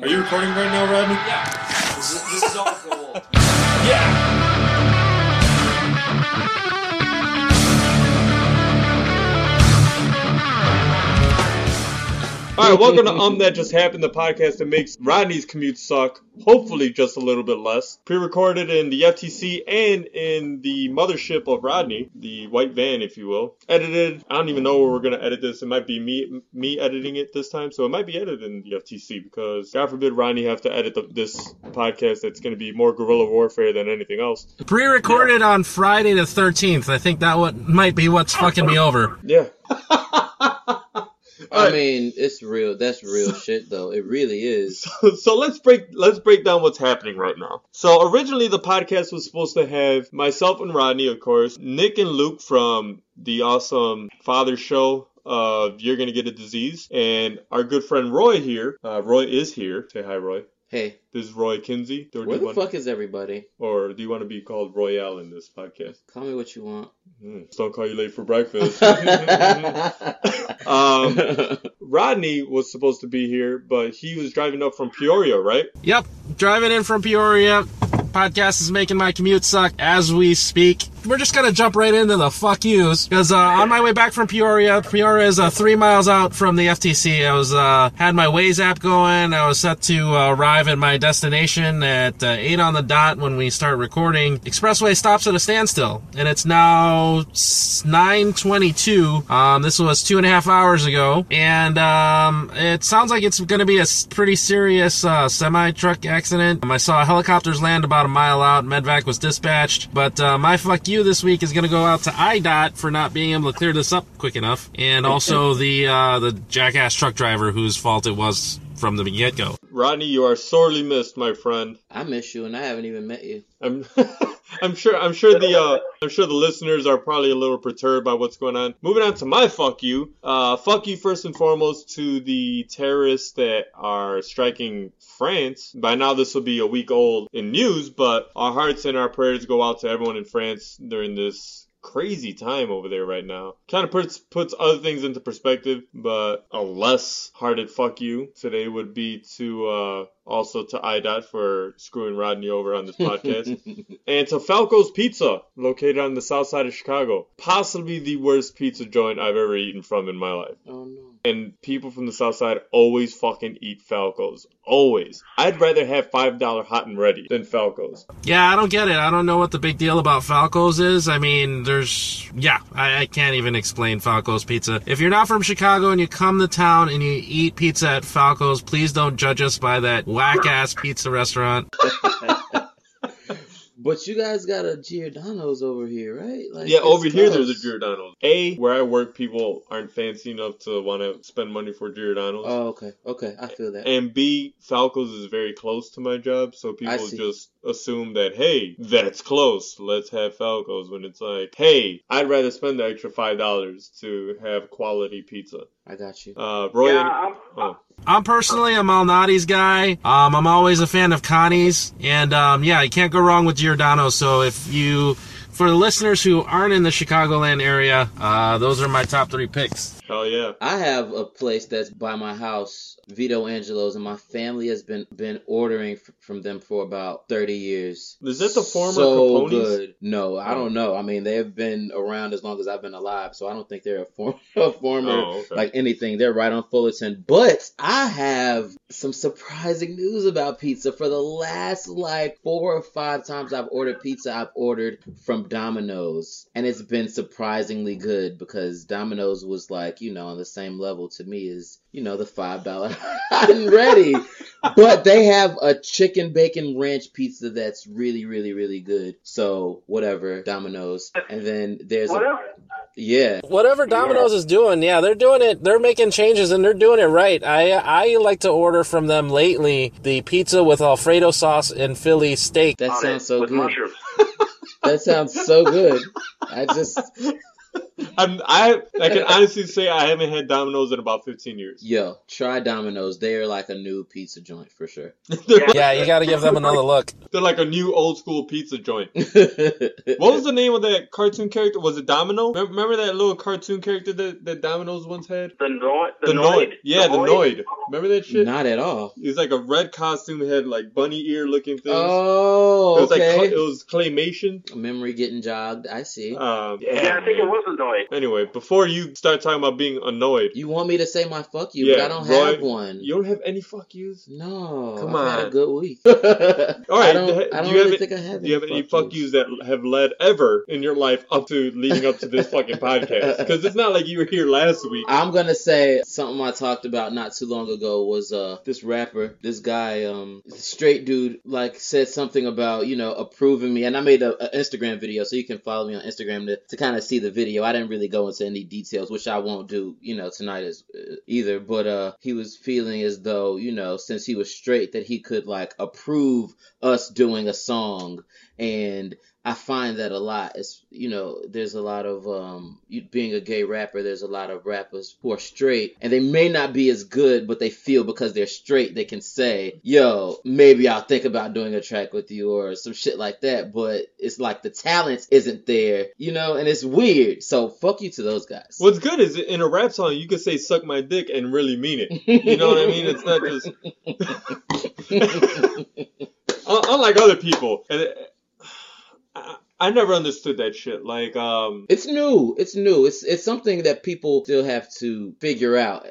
Are you recording right now, Rodney? Yeah. This is, this is all gold. Yeah. All right, welcome to Um That Just Happened, the podcast that makes Rodney's commute suck, hopefully just a little bit less. Pre-recorded in the FTC and in the mothership of Rodney, the white van, if you will. Edited. I don't even know where we're gonna edit this. It might be me me editing it this time, so it might be edited in the FTC because God forbid Rodney have to edit the, this podcast. That's gonna be more guerrilla warfare than anything else. Pre-recorded on Friday the 13th. I think that what might be what's fucking me over. Yeah. I mean, it's real. That's real shit, though. It really is. So, so let's break let's break down what's happening right now. So originally the podcast was supposed to have myself and Rodney, of course, Nick and Luke from the awesome Father Show of You're Gonna Get a Disease, and our good friend Roy here. Uh, Roy is here. Say hi, Roy. Hey, This is Roy Kinsey. Or where the want, fuck is everybody? or do you want to be called Royale in this podcast? Call me what you want. Just don't call you late for breakfast. um, Rodney was supposed to be here, but he was driving up from Peoria, right? Yep, driving in from Peoria. Podcast is making my commute suck as we speak. We're just gonna jump right into the fuck yous because uh, on my way back from Peoria, Peoria is uh, three miles out from the FTC. I was uh, had my Waze app going. I was set to uh, arrive at my destination at uh, eight on the dot when we start recording. Expressway stops at a standstill, and it's now nine twenty-two. Um, this was two and a half hours ago, and um, it sounds like it's to be a pretty serious uh, semi truck accident. Um, I saw helicopters land about a mile out. Medvac was dispatched, but my fuck you this week is going to go out to IDOT for not being able to clear this up quick enough, and also the uh, the jackass truck driver whose fault it was from the get go. Rodney, you are sorely missed, my friend. I miss you, and I haven't even met you. I'm I'm sure I'm sure the uh I'm sure the listeners are probably a little perturbed by what's going on. Moving on to my fuck you. Uh fuck you first and foremost to the terrorists that are striking France. By now this will be a week old in news, but our hearts and our prayers go out to everyone in France during this crazy time over there right now. Kind of puts puts other things into perspective, but a less hearted fuck you today would be to uh also to IDOT for screwing Rodney over on this podcast. and to Falco's Pizza, located on the south side of Chicago. Possibly the worst pizza joint I've ever eaten from in my life. Oh no. And people from the south side always fucking eat Falco's. Always. I'd rather have $5 hot and ready than Falco's. Yeah, I don't get it. I don't know what the big deal about Falco's is. I mean, there's, yeah, I, I can't even explain Falco's pizza. If you're not from Chicago and you come to town and you eat pizza at Falco's, please don't judge us by that whack ass pizza restaurant. But you guys got a Giordano's over here, right? Like, Yeah, it's over here there's a. Giordano's. A, where I work, people aren't fancy enough to want to spend money for Giordano's. Oh, okay, okay, I feel that. And B, Falco's is very close to my job, so people just assume that, hey, that's close, let's have Falco's. When it's like, hey, I'd rather spend the extra $5 to have quality pizza. I got you. Uh, Roy, Yeah, I'm, oh, I'm personally a Malnati's guy. Um, I'm always a fan of Connie's. And, um, yeah, you can't go wrong with Giordano. So if you, for the listeners who aren't in the Chicagoland area, uh, those are my top three picks. hell yeah. I have a place that's by my house, Vito Angelo's, and my family has been been ordering f- from them for about thirty years. Is that the former so Capone's? good? No, I don't know. I mean, they've been around as long as I've been alive, so I don't think they're a, form, a former Oh, okay. like anything. They're right on Fullerton. But I have some surprising news about pizza. For the last like four or five times I've ordered pizza, I've ordered from Domino's, and it's been surprisingly good because Domino's was like you know on the same level to me as you know the five dollar hot and ready. but they have a chicken bacon ranch pizza that's really really really good. So whatever Domino's, and then there's a yeah. Whatever Domino's is doing, yeah, they're doing it. They're making changes and they're doing it right. I I like to order from them lately the pizza with Alfredo sauce and Philly steak. That sounds so with good. mushrooms. That sounds so good. I just I'm, I I can honestly say I haven't had Domino's in about 15 years. Yo, try Domino's. They're like a new pizza joint for sure. Yeah, you got to give them another look. they're like a new old school pizza joint. what What was the name of that cartoon character? Was it Domino? Remember, remember that little cartoon character that, that Domino's once had? The Noid. The Noid. Yeah, the Noid. Remember that shit? Not at all. He was like a red costume, had like bunny ear looking things. Oh, it was like okay. cl- it was claymation. Memory getting jogged. I see. Um, Yeah, I think it was a Noid. Anyway, before you start talking about being annoyed, you want me to say my fuck you, Yeah, but I don't Roy, have one. you don't have any fuck yous. No, Come on. I've had a good week. All right. I don't, th- I do don't you have really it- think I have. Do you have any fuck yous that have led ever in your life up to leading up to this fucking podcast? Because it's not like you were here last week. I'm gonna say something I talked about not too long ago was uh this rapper, this guy, um straight dude, like said something about, you know, approving me and I made a, a Instagram video so you can follow me on Instagram to, to kind of see the video. I didn't really go into any details, which I won't do, you know, tonight as uh, either, but uh he was feeling as though, you know, since he was straight that he could like approve us doing a song. And I find that a lot. It's you know, there's a lot of um, you, being a gay rapper. There's a lot of rappers who are straight, and they may not be as good, but they feel because they're straight, they can say, "Yo, maybe I'll think about doing a track with you" or some shit like that. But it's like the talent isn't there, you know, and it's weird. So fuck you to those guys. What's good is in a rap song you can say "suck my dick" and really mean it. You know what I mean? It's not just unlike other people. And I, never understood that shit. Like, um, It's new. It's new. It's it's something that people still have to figure out.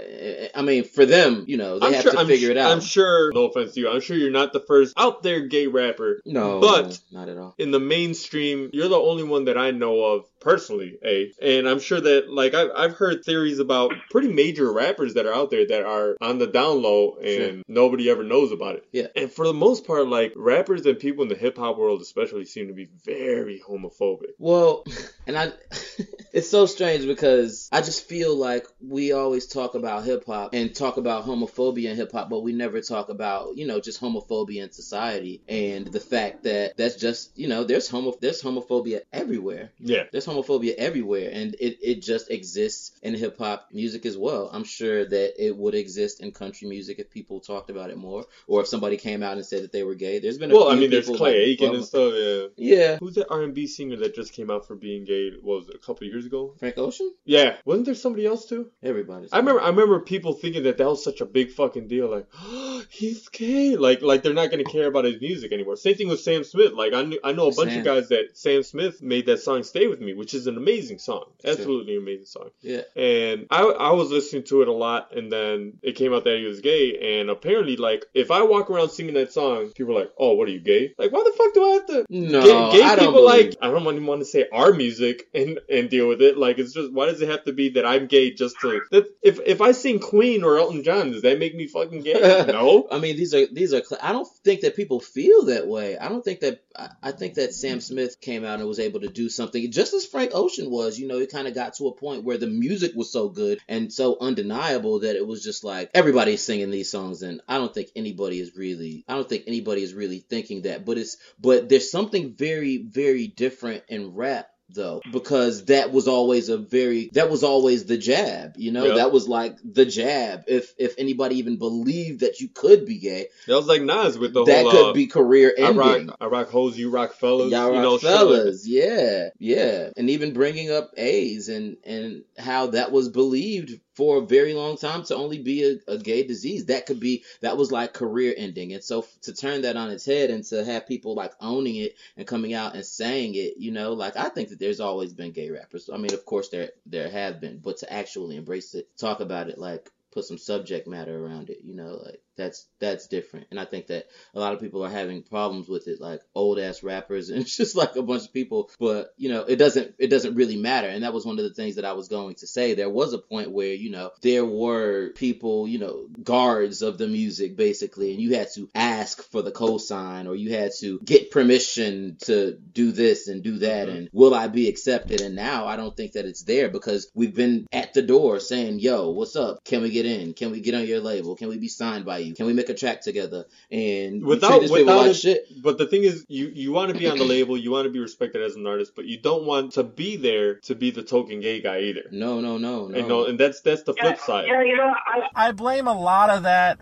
I mean, for them, you know, they I'm have sure, to I'm, figure su- it out. I'm sure. No offense to you. I'm sure you're not the first out there gay rapper. no, but- not at all. in the mainstream, you're the only one that I know of personally, A. And I'm sure that, like, I've, I've heard theories about pretty major rappers that are out there that are on the down low and Sure. nobody ever knows about it. Yeah. And for the most part, like, rappers and people in the hip hop world especially seem to be very homophobic. Well, and I, it's so strange because I just feel like we always talk about hip hop and talk about homophobia in hip hop, but we never talk about, you know, just homophobia in society and the fact that that's just, you know, there's homo, there's homophobia everywhere. Yeah. There's homophobia everywhere, and it, it just exists in hip hop music as well. I'm sure that it would exist in country music if people talked about it more, or if somebody came out and said that they were gay. There's been a Well, I mean, there's Clay like Aiken and stuff, yeah. Yeah, Who's that R&B singer that just came out for being gay? What was it, a couple years ago? Frank Ocean. Yeah. Wasn't there somebody else too? Everybody's. I remember I remember people thinking that that was such a big fucking deal, like oh, he's gay, like like they're not gonna care about his music anymore. Same thing with Sam Smith. Like I knew, I know a bunch Sam. of guys that Sam Smith made that song "Stay with Me," which is an amazing song, Sure. absolutely amazing song. Yeah. And I I was listening to it a lot, and then it came out that he was gay, and apparently like if I walk around singing that song, people are like, oh, what are you gay? Like why the fuck do I have to? No, gay, gay I don't people like I don't even want to say our music and and deal with it. Like it's just why does it have to be that I'm gay just to that if if I sing Queen or Elton John, does that make me fucking gay? no. I mean, these are these are. I don't think that people feel that way. I don't think that. I, I think that Sam Smith came out and was able to do something just as Frank Ocean was. You know, it kind of got to a point where the music was so good and so undeniable that it was just like everybody's singing these songs, and I don't think anybody is really. I don't think anybody is really thinking that. But it's but there's something very very different in rap though because that was always a very that was always the jab you know? Yeah. that was like the jab. If if anybody even believed that you could be gay That was like Nas with the whole that whole could uh, be career I rock ending. I rock hoes, you rock fellas, Y'all you know, fellas, yeah, yeah, and even bringing up AIDS and and how that was believed for a very long time to only be a, a gay disease. That could be that was like career ending, and so to turn that on its head and to have people like owning it and coming out and saying it, you know, like I think that there's always been gay rappers. I mean, of course there there have been, but to actually embrace it, talk about it, like put some subject matter around it, you know, like that's that's different. And I think that a lot of people are having problems with it, like old ass rappers and just like a bunch of people. But you know, it doesn't it doesn't really matter. And that was one of the things that I was going to say. There was a point where you know there were people, you know, guards of the music basically, and you had to ask for the cosign or you had to get permission to do this and do that. Mm-hmm. And will I be accepted? And now I don't think that it's there because we've been at the door saying, "Yo, what's up? Can we get in? Can we get on your label? Can we be signed by you?" You? Can we make a track together? And Without- treat without like it- shit. But the thing is, you you want to be on the label, you want to be respected as an artist, but you don't want to be there to be the token gay guy either. No, no, no, no. You know, and that's that's the flip side. Yeah, you know, I, I blame a lot of that.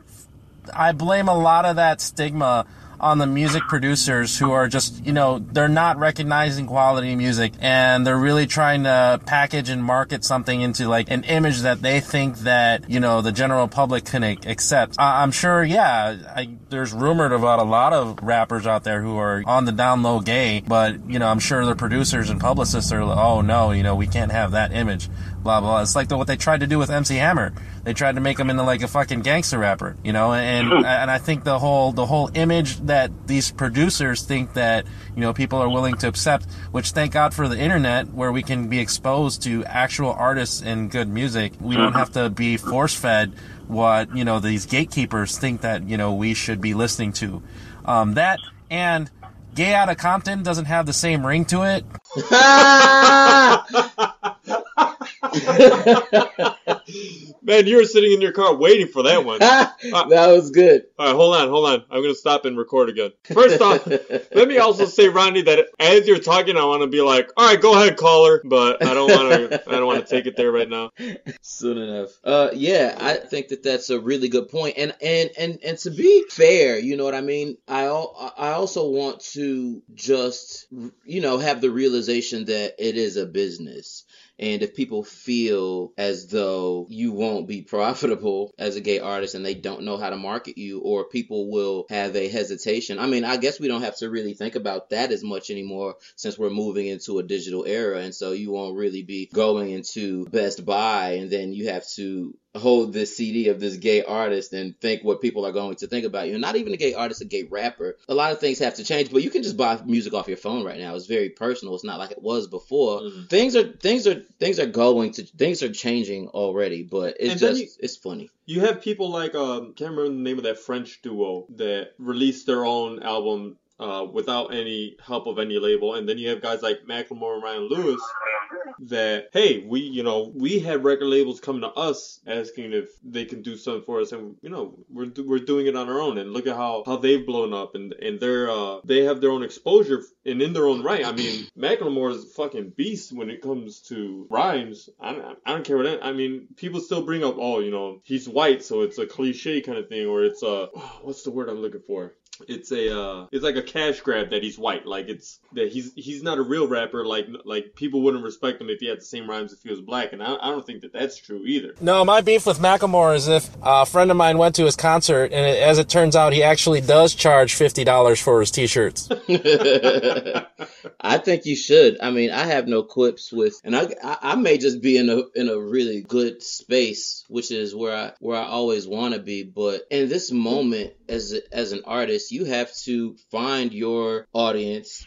I blame a lot of that stigma on the music producers who are just, you know, they're not recognizing quality music and they're really trying to package and market something into like an image that they think that, you know, the general public can accept. I- I'm sure, yeah, I, there's rumored about a lot of rappers out there who are on the down low gay, but, you know, I'm sure the producers and publicists are, like, oh no, you know, we can't have that image, blah, blah. It's like the, what they tried to do with MC Hammer. They tried to make him into like a fucking gangster rapper, you know, and, and I think the whole, the whole image that these producers think that, you know, people are willing to accept, which thank God for the internet where we can be exposed to actual artists and good music. We don't have to be force fed what, you know, these gatekeepers think that, you know, we should be listening to. Um, that and Gay Outta Compton doesn't have the same ring to it. Man, you were sitting in your car waiting for that one. that was good. All right, hold on, hold on. I'm gonna stop and record again. First off, let me also say, Ronnie, that as you're talking, I want to be like, all right, go ahead, caller, but I don't want to. I don't want to take it there right now. Soon enough. Uh, yeah, I think that that's a really good point. And and and and to be fair, you know what I mean. I I also want to just you know have the realization that it is a business. And if people feel as though you won't be profitable as a gay artist and they don't know how to market you, or people will have a hesitation, I mean, I guess we don't have to really think about that as much anymore since we're moving into a digital era. And so you won't really be going into Best Buy and then you have to hold this CD of this gay artist and think what people are going to think about you. Not even a gay artist, a gay rapper. A lot of things have to change, but you can just buy music off your phone right now. It's very personal. It's not like it was before. Mhm. Things are things are things are going to things are changing already, but it's And just you- it's funny. You have people like um, can't remember the name of that French duo that released their own album uh, without any help of any label, and then you have guys like Macklemore and Ryan Lewis that hey, we you know we had record labels coming to us asking if they can do something for us, and you know we're we're doing it on our own, and look at how how they've blown up, and and they're uh they have their own exposure, and in their own right. I mean, Macklemore is a fucking beast when it comes to rhymes. I don't, I don't care what I mean. People still bring up oh you know he's white, so it's a cliche kind of thing, or it's a what's the word I'm looking for it's a uh it's like a cash grab that he's white like it's that he's he's not a real rapper like like people wouldn't respect him if he had the same rhymes if he was black and I, I don't think that that's true either No, my beef with Macklemore is if a friend of mine went to his concert, and it, as it turns out, he actually does charge fifty dollars for his t-shirts. I think you should. I mean, I have no quips with, and I, I, I may just be in a in a really good space, which is where I where I always want to be. But in this moment, as as an artist, you have to find your audience,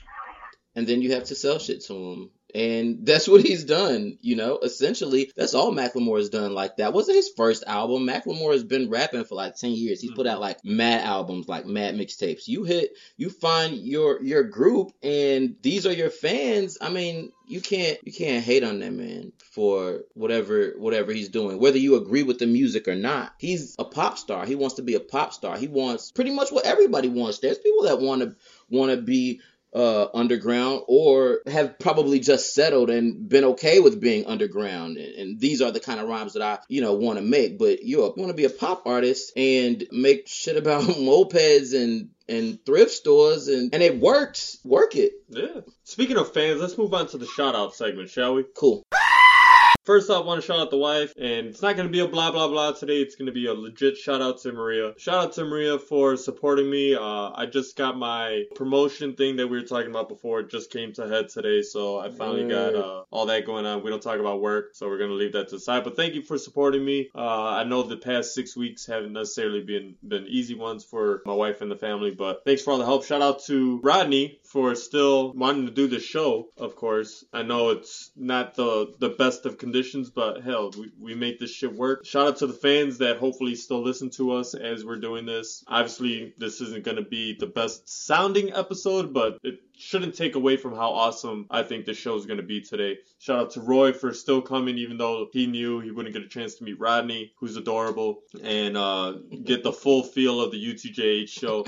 and then you have to sell shit to them. And that's what he's done, you know. Essentially, that's all Macklemore has done. Like that wasn't his first album. Macklemore has been rapping for like ten years. He's put mm-hmm. out like mad albums, like mad mixtapes. You hit, you find your your group, and these are your fans. I mean, you can't you can't hate on that man for whatever whatever he's doing, whether you agree with the music or not. He's a pop star. He wants to be a pop star. He wants pretty much what everybody wants. There's people that want to want to be uh, underground or have probably just settled and been okay with being underground. And, and these are the kind of rhymes that I, you know, want to make. But you want to be a pop artist and make shit about mopeds and and thrift stores and and it works. Work it. yeah speaking of fans let's move on to the shout out segment shall we Cool. First off, I want to shout out the wife, and it's not going to be a blah blah blah today. It's going to be a legit shout out to Maria. Shout out to Maria for supporting me. Uh, I just got my promotion thing that we were talking about before. It just came to head today, so I finally got uh, all that going on. We don't talk about work, so we're going to leave that to the side. But thank you for supporting me. Uh, I know the past six weeks haven't necessarily been been easy ones for my wife and the family, but thanks for all the help. Shout out to Rodney for still wanting to do the show. Of course, I know it's not the the best of conditions, but hell, we, we make this shit work. Shout out to the fans that hopefully still listen to us as we're doing this. Obviously, this isn't going to be the best sounding episode, but it shouldn't take away from how awesome I think the show is going to be today. Shout out to Roy for still coming, even though he knew he wouldn't get a chance to meet Rodney, who's adorable, and uh, get the full feel of the UTJH show.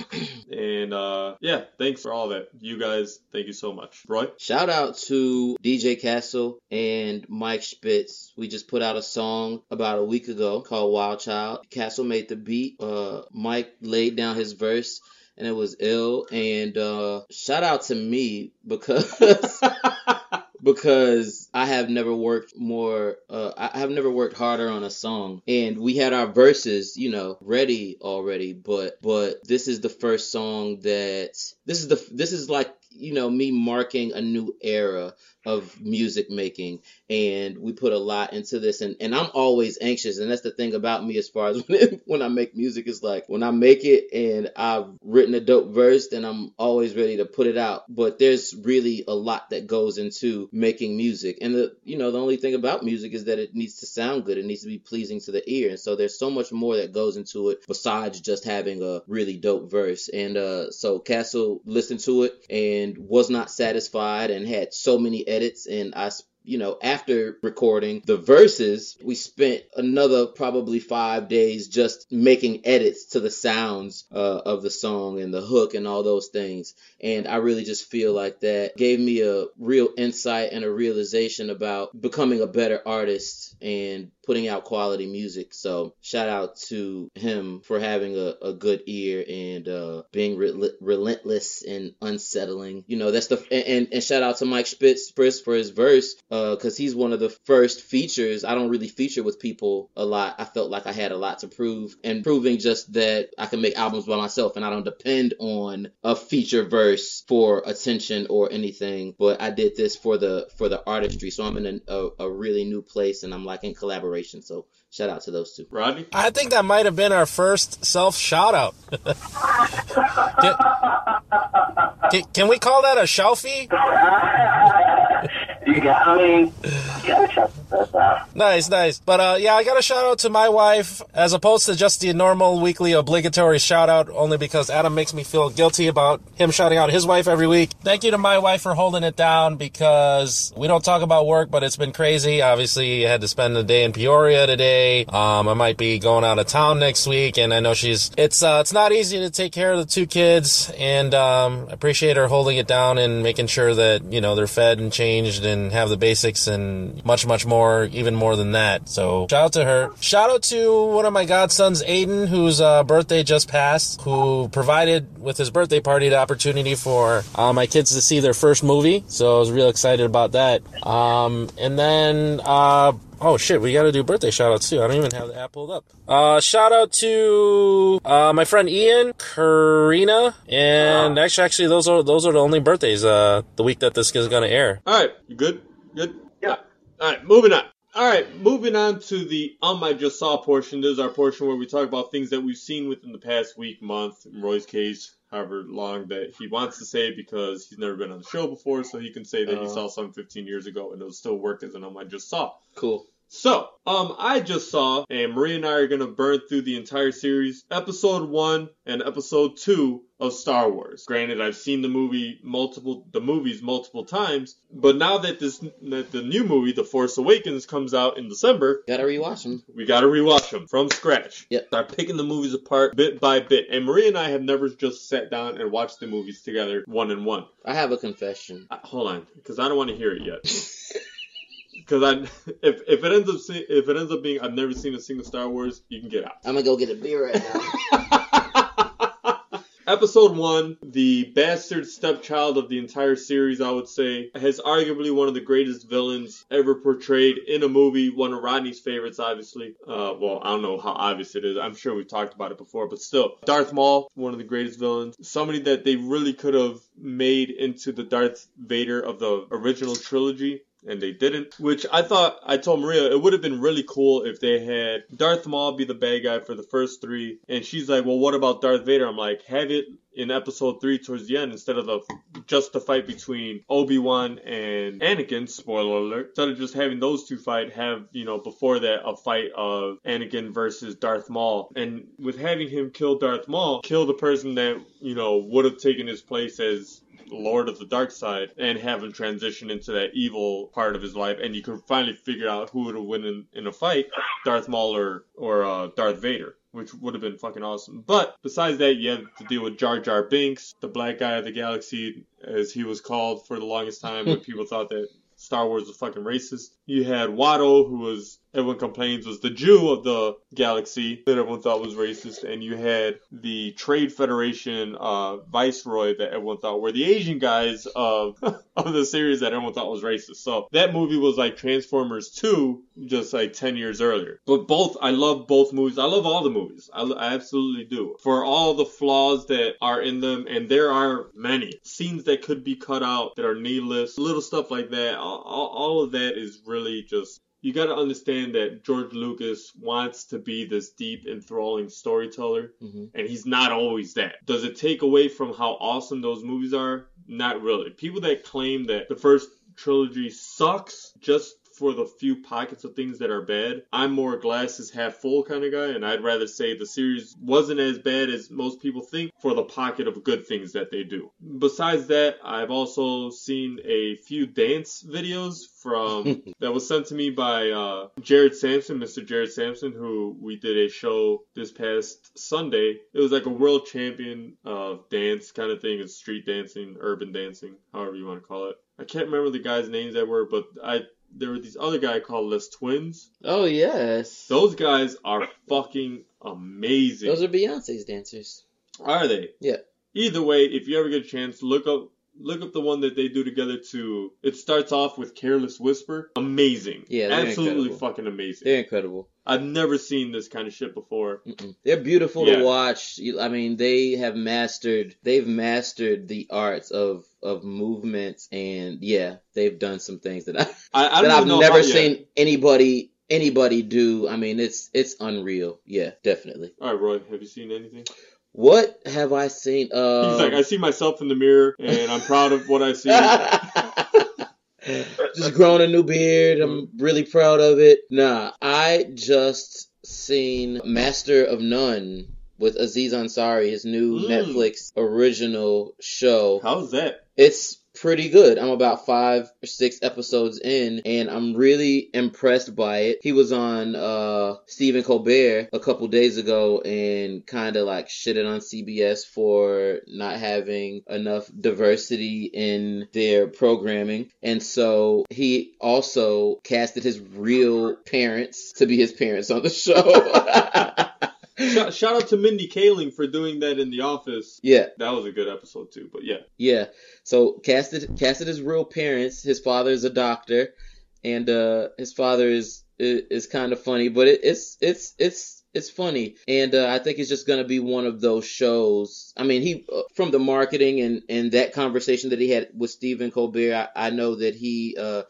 And uh, yeah, thanks for all that. You guys, thank you so much. Roy? Shout out to DJ Castle and Mike Spitz. We just put out a song about a week ago called Wild Child. Castle made the beat. Uh, Mike laid down his verse and it was ill. And uh, shout out to me because because I have never worked more. Uh, I have never worked harder on a song, and we had our verses, you know, ready already. But but this is the first song that this is the this is like you know me marking a new era of music making and we put a lot into this and, and i'm always anxious and that's the thing about me as far as when, when i make music is like when i make it and i've written a dope verse then i'm always ready to put it out but there's really a lot that goes into making music and the you know the only thing about music is that it needs to sound good it needs to be pleasing to the ear and so there's so much more that goes into it besides just having a really dope verse and uh so castle listened to it and was not satisfied and had so many edits and I you know, after recording the verses, we spent another probably five days just making edits to the sounds uh, of the song and the hook and all those things. And I really just feel like that gave me a real insight and a realization about becoming a better artist and putting out quality music. So shout out to him for having a, a good ear and uh, being re- relentless and unsettling. You know, that's the and, and shout out to Mike Spitz for his verse because uh, he's one of the first features. I don't really feature with people a lot. I felt like I had a lot to prove and proving just that I can make albums by myself and I don't depend on a feature verse for attention or anything. But I did this for the for the artistry, so I'm in a, a, a really new place and I'm like in collaboration. So shout out to those two. Rodney? I think that might have been our first self shout out. can, can, can, we call that a shelfie? you got, I mean, you gotta shout out. Nice, nice. But uh, yeah, I got a shout out to my wife as opposed to just the normal weekly obligatory shout out, only because Adam makes me feel guilty about him shouting out his wife every week. Thank you to my wife for holding it down because we don't talk about work, but it's been crazy. Obviously, I had to spend the day in Peoria today. Um, I might be going out of town next week, and I know she's. It's uh, it's not easy to take care of the two kids, and um, I appreciate her holding it down and making sure that you know they're fed and changed and have the basics and much much more, even more than that. So shout out to her. Shout out to one of my godsons, Aiden, whose uh, birthday just passed, who provided with his birthday party the opportunity for uh, my kids to see their first movie. So I was real excited about that. Um, and then. Uh, Oh shit, we gotta do birthday shout outs too. I don't even have the app pulled up. Uh, shout out to, uh, my friend Ian, Karina, and actually, actually, those are, those are the only birthdays, uh, the week that this is gonna air. Alright, you good? Good? Yeah. Alright, moving on. Alright, moving on to the Um I Just Saw portion. This is our portion where we talk about things that we've seen within the past week, month, in Roy's case, however long that he wants to say because he's never been on the show before, so he can say that he Uh. saw something 15 years ago and it'll still work as an Um I Just Saw. Cool. So, um, I just saw, and Marie and I are gonna burn through the entire series, episode one and episode two of Star Wars. Granted, I've seen the movie multiple, the movies multiple times, but now that this, that the new movie, The Force Awakens, comes out in December, Gotta rewatch them. we gotta rewatch them from scratch. Yep. Start picking the movies apart bit by bit. And Marie and I have never just sat down and watched the movies together one and one. I have a confession. Uh, hold on, because I don't want to hear it yet. Because I, if if it ends up se- if it ends up being I've never seen a single Star Wars, you can get out. I'm gonna go get a beer right now. Episode one, the bastard stepchild of the entire series, I would say, has arguably one of the greatest villains ever portrayed in a movie. One of Rodney's favorites, obviously. Uh, well, I don't know how obvious it is. I'm sure we've talked about it before, but still, Darth Maul, one of the greatest villains. Somebody that they really could have made into the Darth Vader of the original trilogy and they didn't. Which I thought I told Maria it would have been really cool if they had Darth Maul be the bad guy for the first three, and she's like, "Well, what about Darth Vader?" I'm like, "Have it in episode three towards the end instead of the just the fight between Obi Wan and Anakin. Spoiler alert. Instead of just having those two fight, have you know before that a fight of Anakin versus Darth Maul, and with having him kill Darth Maul, kill the person that you know would have taken his place as Lord of the Dark Side and have him transition into that evil part of his life, and you could finally figure out who would win in, in a fight, Darth Maul or, or uh, Darth Vader. Which would have been fucking awesome. But besides that, you had to deal with Jar Jar Binks, the black guy of the galaxy, as he was called for the longest time when people thought that Star Wars was fucking racist. You had Watto, who was everyone complains was the Jew of the galaxy that everyone thought was racist, and you had the Trade Federation uh, viceroy that everyone thought were the Asian guys of of the series that everyone thought was racist. So that movie was like Transformers 2, just like 10 years earlier. But both, I love both movies. I love all the movies. I, I absolutely do. For all the flaws that are in them, and there are many scenes that could be cut out that are needless, little stuff like that. All, all, all of that is really just you got to understand that George Lucas wants to be this deep, enthralling storyteller, hmm and he's not always that. Does it take away from how awesome those movies are? Not really. People that claim that the first trilogy sucks just for the few pockets of things that are bad, I'm more glasses half full kind of guy, and I'd rather say the series wasn't as bad as most people think for the pocket of good things that they do. Besides that, I've also seen a few dance videos from that was sent to me by uh, Jared Sampson, Mr. Jared Sampson, who we did a show this past Sunday. It was like a world champion of dance kind of thing, it's street dancing, urban dancing, however you want to call it. I can't remember the guys' names that were, but I there were these other guy called Les Twins. Oh yes. Those guys are fucking amazing. Those are Beyonce's dancers. Are they? Yeah. Either way, if you ever get a chance, look up look up the one that they do together to it starts off with Careless Whisper. Amazing. Yeah, Absolutely incredible. fucking amazing. They're incredible. I've never seen this kind of shit before. Mm-mm. They're beautiful Yeah. to watch. I mean, they have mastered. They've mastered the arts of of movements, and yeah, they've done some things that I I, I that I've never about yet. seen anybody anybody do. I mean, it's it's unreal. Yeah, definitely. All right, Roy, have you seen anything? What have I seen? Uh, He's like, I see myself in the mirror, and I'm proud of what I see. just growing a new beard. I'm really proud of it. Nah, I just seen Master of None with Aziz Ansari, his new Mm. Netflix original show. How's that? It's pretty good. I'm about five or six episodes in, and I'm really impressed by it. He was on uh Stephen Colbert a couple days ago and kind of like shitted on CBS for not having enough diversity in their programming. And so he also casted his real parents to be his parents on the show. Shout, shout out to Mindy Kaling for doing that in The Office. yeah. That was a good episode too. But yeah, Yeah. So casted casted his real parents. His father is a doctor, and uh, his father is is, is kind of funny, but it, it's it's it's it's funny, and uh, I think it's just gonna be one of those shows. I mean, he uh, from the marketing and and that conversation that he had with Stephen Colbert, I, I know that he. Uh,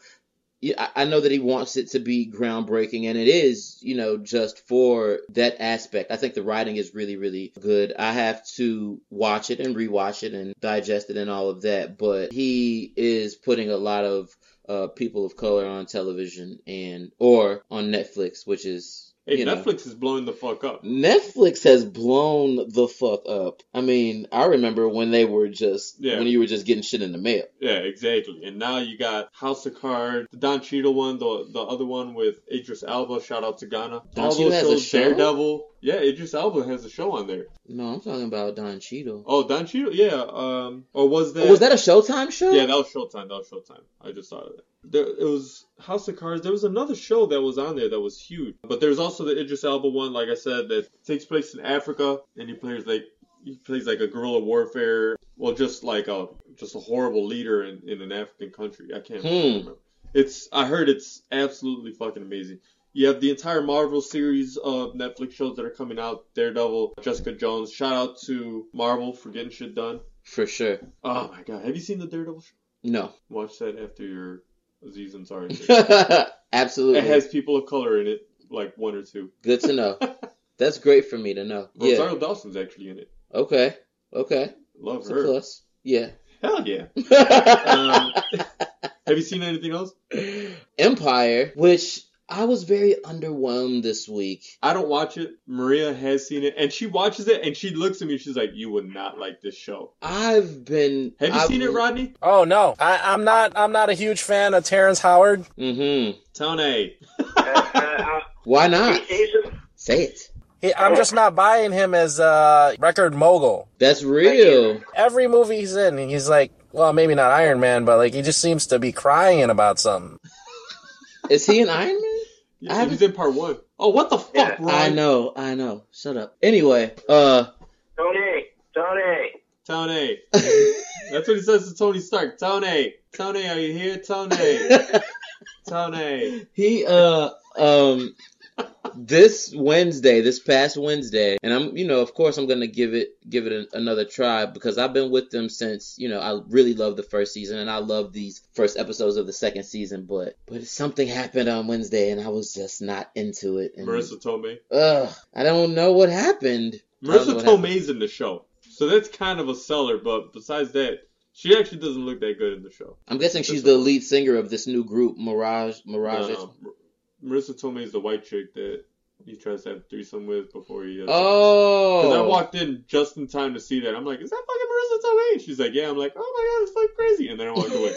I know that he wants it to be groundbreaking, and it is, you know, just for that aspect. I think the writing is really, really good. I have to watch it and rewatch it and digest it and all of that, but he is putting a lot of uh, people of color on television and or on Netflix, which is hey, you know. Netflix is blowing the fuck up. Netflix has blown the fuck up. I mean, I remember when they were just Yeah. when you were just getting shit in the mail. Yeah, exactly. And now you got House of Cards, the Don Cheadle one, the the other one with Idris Elba. Shout out to Ghana. Don All Cheadle has a show? Daredevil. Yeah, Idris Elba has a show on there. No, I'm talking about Don Cheadle. Oh, Don Cheadle. Yeah. Um. Or was that? Oh, was that a Showtime show? Yeah, that was Showtime. That was Showtime. I just thought of that. There, it was House of Cards. There was another show that was on there that was huge. But there's also the Idris Elba one, like I said, that takes place in Africa, and he plays like he plays like a guerrilla warfare. Well, just like a just a horrible leader in, in an African country. I can't Hmm. remember. It's I heard it's absolutely fucking amazing. You have the entire Marvel series of Netflix shows that are coming out. Daredevil, Jessica Jones. Shout out to Marvel for getting shit done. For sure. Oh my god, have you seen the Daredevil show? No. Watch that after your Ansari. thing. Absolutely. it has people of color in it, like one or two. Good to know. That's great for me to know. Yeah. Rosario Dawson's actually in it. Okay. Okay. Love That's her. plus. Yeah. Hell yeah. Um, have you seen anything else? Empire, which I was very underwhelmed this week. I don't watch it. Maria has seen it, and she watches it, and she looks at me. And she's like, "You would not like this show." I've been. Have you I've, seen it, Rodney? Oh no, I, I'm not. I'm not a huge fan of Terrence Howard. Mm-hmm. Tony. Why not? Say it. He, I'm just not buying him as a record mogul. That's real. Every movie he's in, he's like, well, maybe not Iron Man, but like he just seems to be crying about something. Is he an Iron Man? I Yeah, haven't- he's in part one. Oh, what the fuck, Yeah. bro? I know, I know. Shut up. Anyway, uh, Tony, Tony. Tony. That's what he says to Tony Stark. Tony. Tony, are you here, Tony? Tony. he uh um this Wednesday, this past Wednesday, and I'm you know of course I'm gonna give it give it a, another try because I've been with them since you know I really love the first season and I love these first episodes of the second season, but but something happened on Wednesday and I was just not into it. And, Marisa Tomei. Ugh, I don't know what happened. I don't know Marisa what happened. Tomei's in the show. So that's kind of a seller, but besides that, she actually doesn't look that good in the show. I'm guessing she's the lead singer of this new group, Mirage. Mirage. No, Marisa Tomei is the white chick that he tries to have a threesome with before he. Uh, Oh. Because I walked in just in time to see that. I'm like, is that fucking Marisa Tomei? She's like, yeah. I'm like, oh my god, it's fucking crazy. And then I walked away.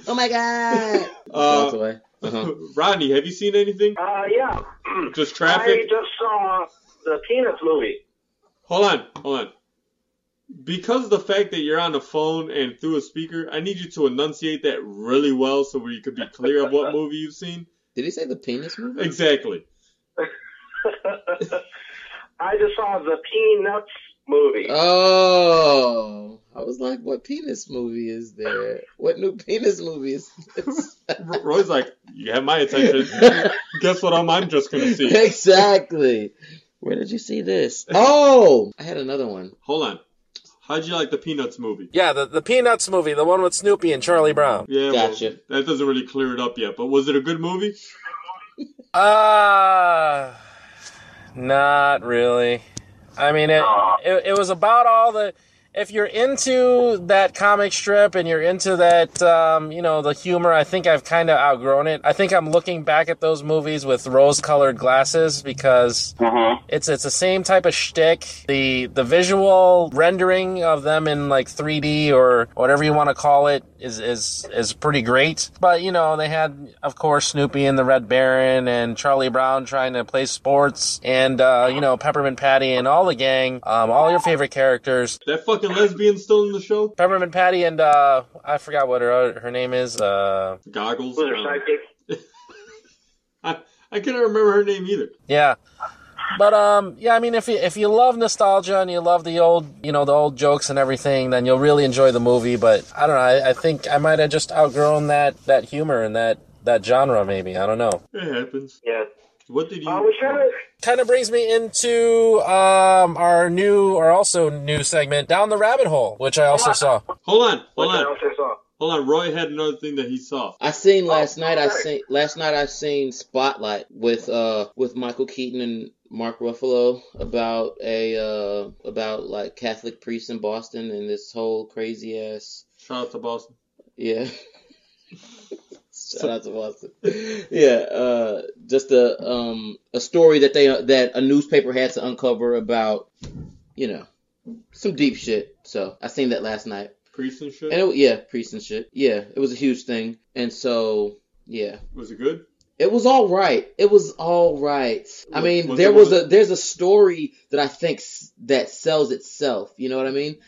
oh my god. Uh, Walked away. Uh-huh. Rodney, have you seen anything? Uh, yeah. Just traffic. I just saw the Peanuts movie. Hold on, hold on. Because of the fact that you're on the phone and through a speaker, I need you to enunciate that really well so we could be clear of what movie you've seen. Did he say the penis movie? Exactly. I just saw the Peanuts movie. Oh, I was like, what penis movie is there? What new penis movie is this? R- Roy's like, you have my attention. Guess what I'm, I'm just gonna see. exactly. Where did you see this? Oh, I had another one. Hold on. How'd you like the Peanuts movie? Yeah, the the Peanuts movie, the one with Snoopy and Charlie Brown. Yeah, well, that doesn't really clear it up yet, but was it a good movie? Uh not really. I mean, it, it it was about all the. If you're into that comic strip and you're into that, um, you know, the humor, I think I've kind of outgrown it. I think I'm looking back at those movies with rose-colored glasses because it's it's the same type of shtick. The the visual rendering of them in like 3D or whatever you want to call it is is is pretty great. But you know, they had of course Snoopy and the Red Baron and Charlie Brown trying to play sports and uh, you know Peppermint Patty and all the gang, um, all your favorite characters. That fucking lesbian still in the show? Peppermint Patty and uh, I forgot what her her name is. Uh, Goggles? Was her Um, sidekick? I, I can't remember her name either. Yeah. But um yeah, I mean if you if you love nostalgia and you love the old you know the old jokes and everything, then you'll really enjoy the movie. But I don't know, I, I think I might have just outgrown that that humor and that that genre maybe. I don't know. It happens. Yeah. What did you? I was trying to. Kind of brings me into um our new or also new segment down the rabbit hole, which I also saw. Hold on, hold the on, hell I saw? hold on. Roy had another thing that he saw. I seen last Oh, night. I seen last night. I seen Spotlight with uh with Michael Keaton and Mark Ruffalo about a uh about like Catholic priests in Boston and this whole crazy ass Shout out to Boston. yeah. Shout out to Boston. Yeah, uh, just a um a story that they that a newspaper had to uncover about, you know, some deep shit. So I seen that last night. Priest and shit. And it, yeah, priests and shit. Yeah, it was a huge thing. And so, yeah, Was it good? it was all right. It was all right. I mean, was there it- was was a there's a story that I think s- that sells itself. You know what I mean?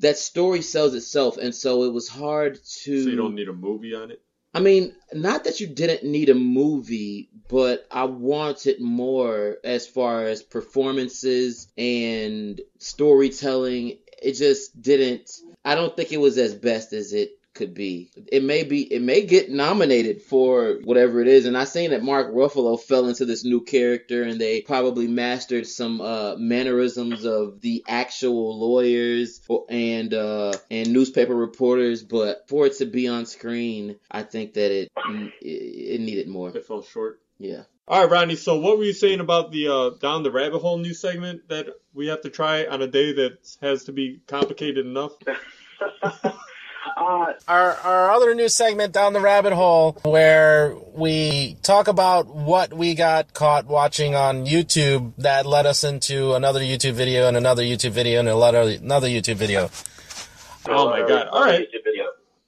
That story sells itself, and so it was hard to. So you don't need a movie on it. I mean, not that you didn't need a movie, but I wanted more as far as performances and storytelling. It just didn't. I don't think it was as best as it could be. It may be. It may get nominated for whatever it is. And I seen that Mark Ruffalo fell into this new character, and they probably mastered some uh, mannerisms of the actual lawyers and uh, and newspaper reporters. But for it to be on screen, I think that it it, it needed more. It fell short. Yeah. All right, Ronnie. So what were you saying about the uh, down the rabbit hole new segment that we have to try on a day that has to be complicated enough? Uh, Our, our other new segment down the rabbit hole where we talk about what we got caught watching on YouTube that led us into another YouTube video and another YouTube video and another another YouTube video. Oh my god! All right,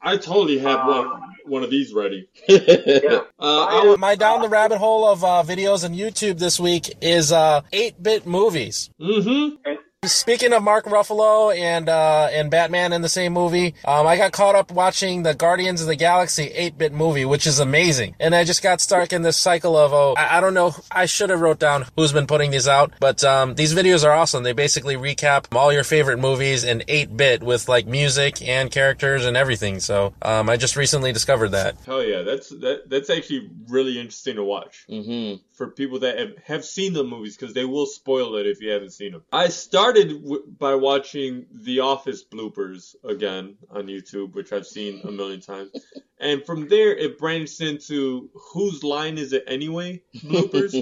I totally have one one of these ready. Yeah. Uh, I was, My down the rabbit hole of uh, videos on YouTube this week is uh, 8-bit movies. mm-hmm. Speaking of Mark Ruffalo and uh, and Batman in the same movie, um, I got caught up watching the Guardians of the Galaxy 8-bit movie, which is amazing. And I just got stuck in this cycle of oh, I, I don't know. I should have wrote down who's been putting these out, but um, these videos are awesome. They basically recap all your favorite movies in 8-bit with like music and characters and everything. So um, I just recently discovered that. Hell yeah, that's that that's actually really interesting to watch hmm for people that have, have seen the movies because they will spoil it if you haven't seen them. I started w- by watching The Office bloopers again on YouTube, which I've seen a million times, and from there it branched into whose line is it anyway bloopers.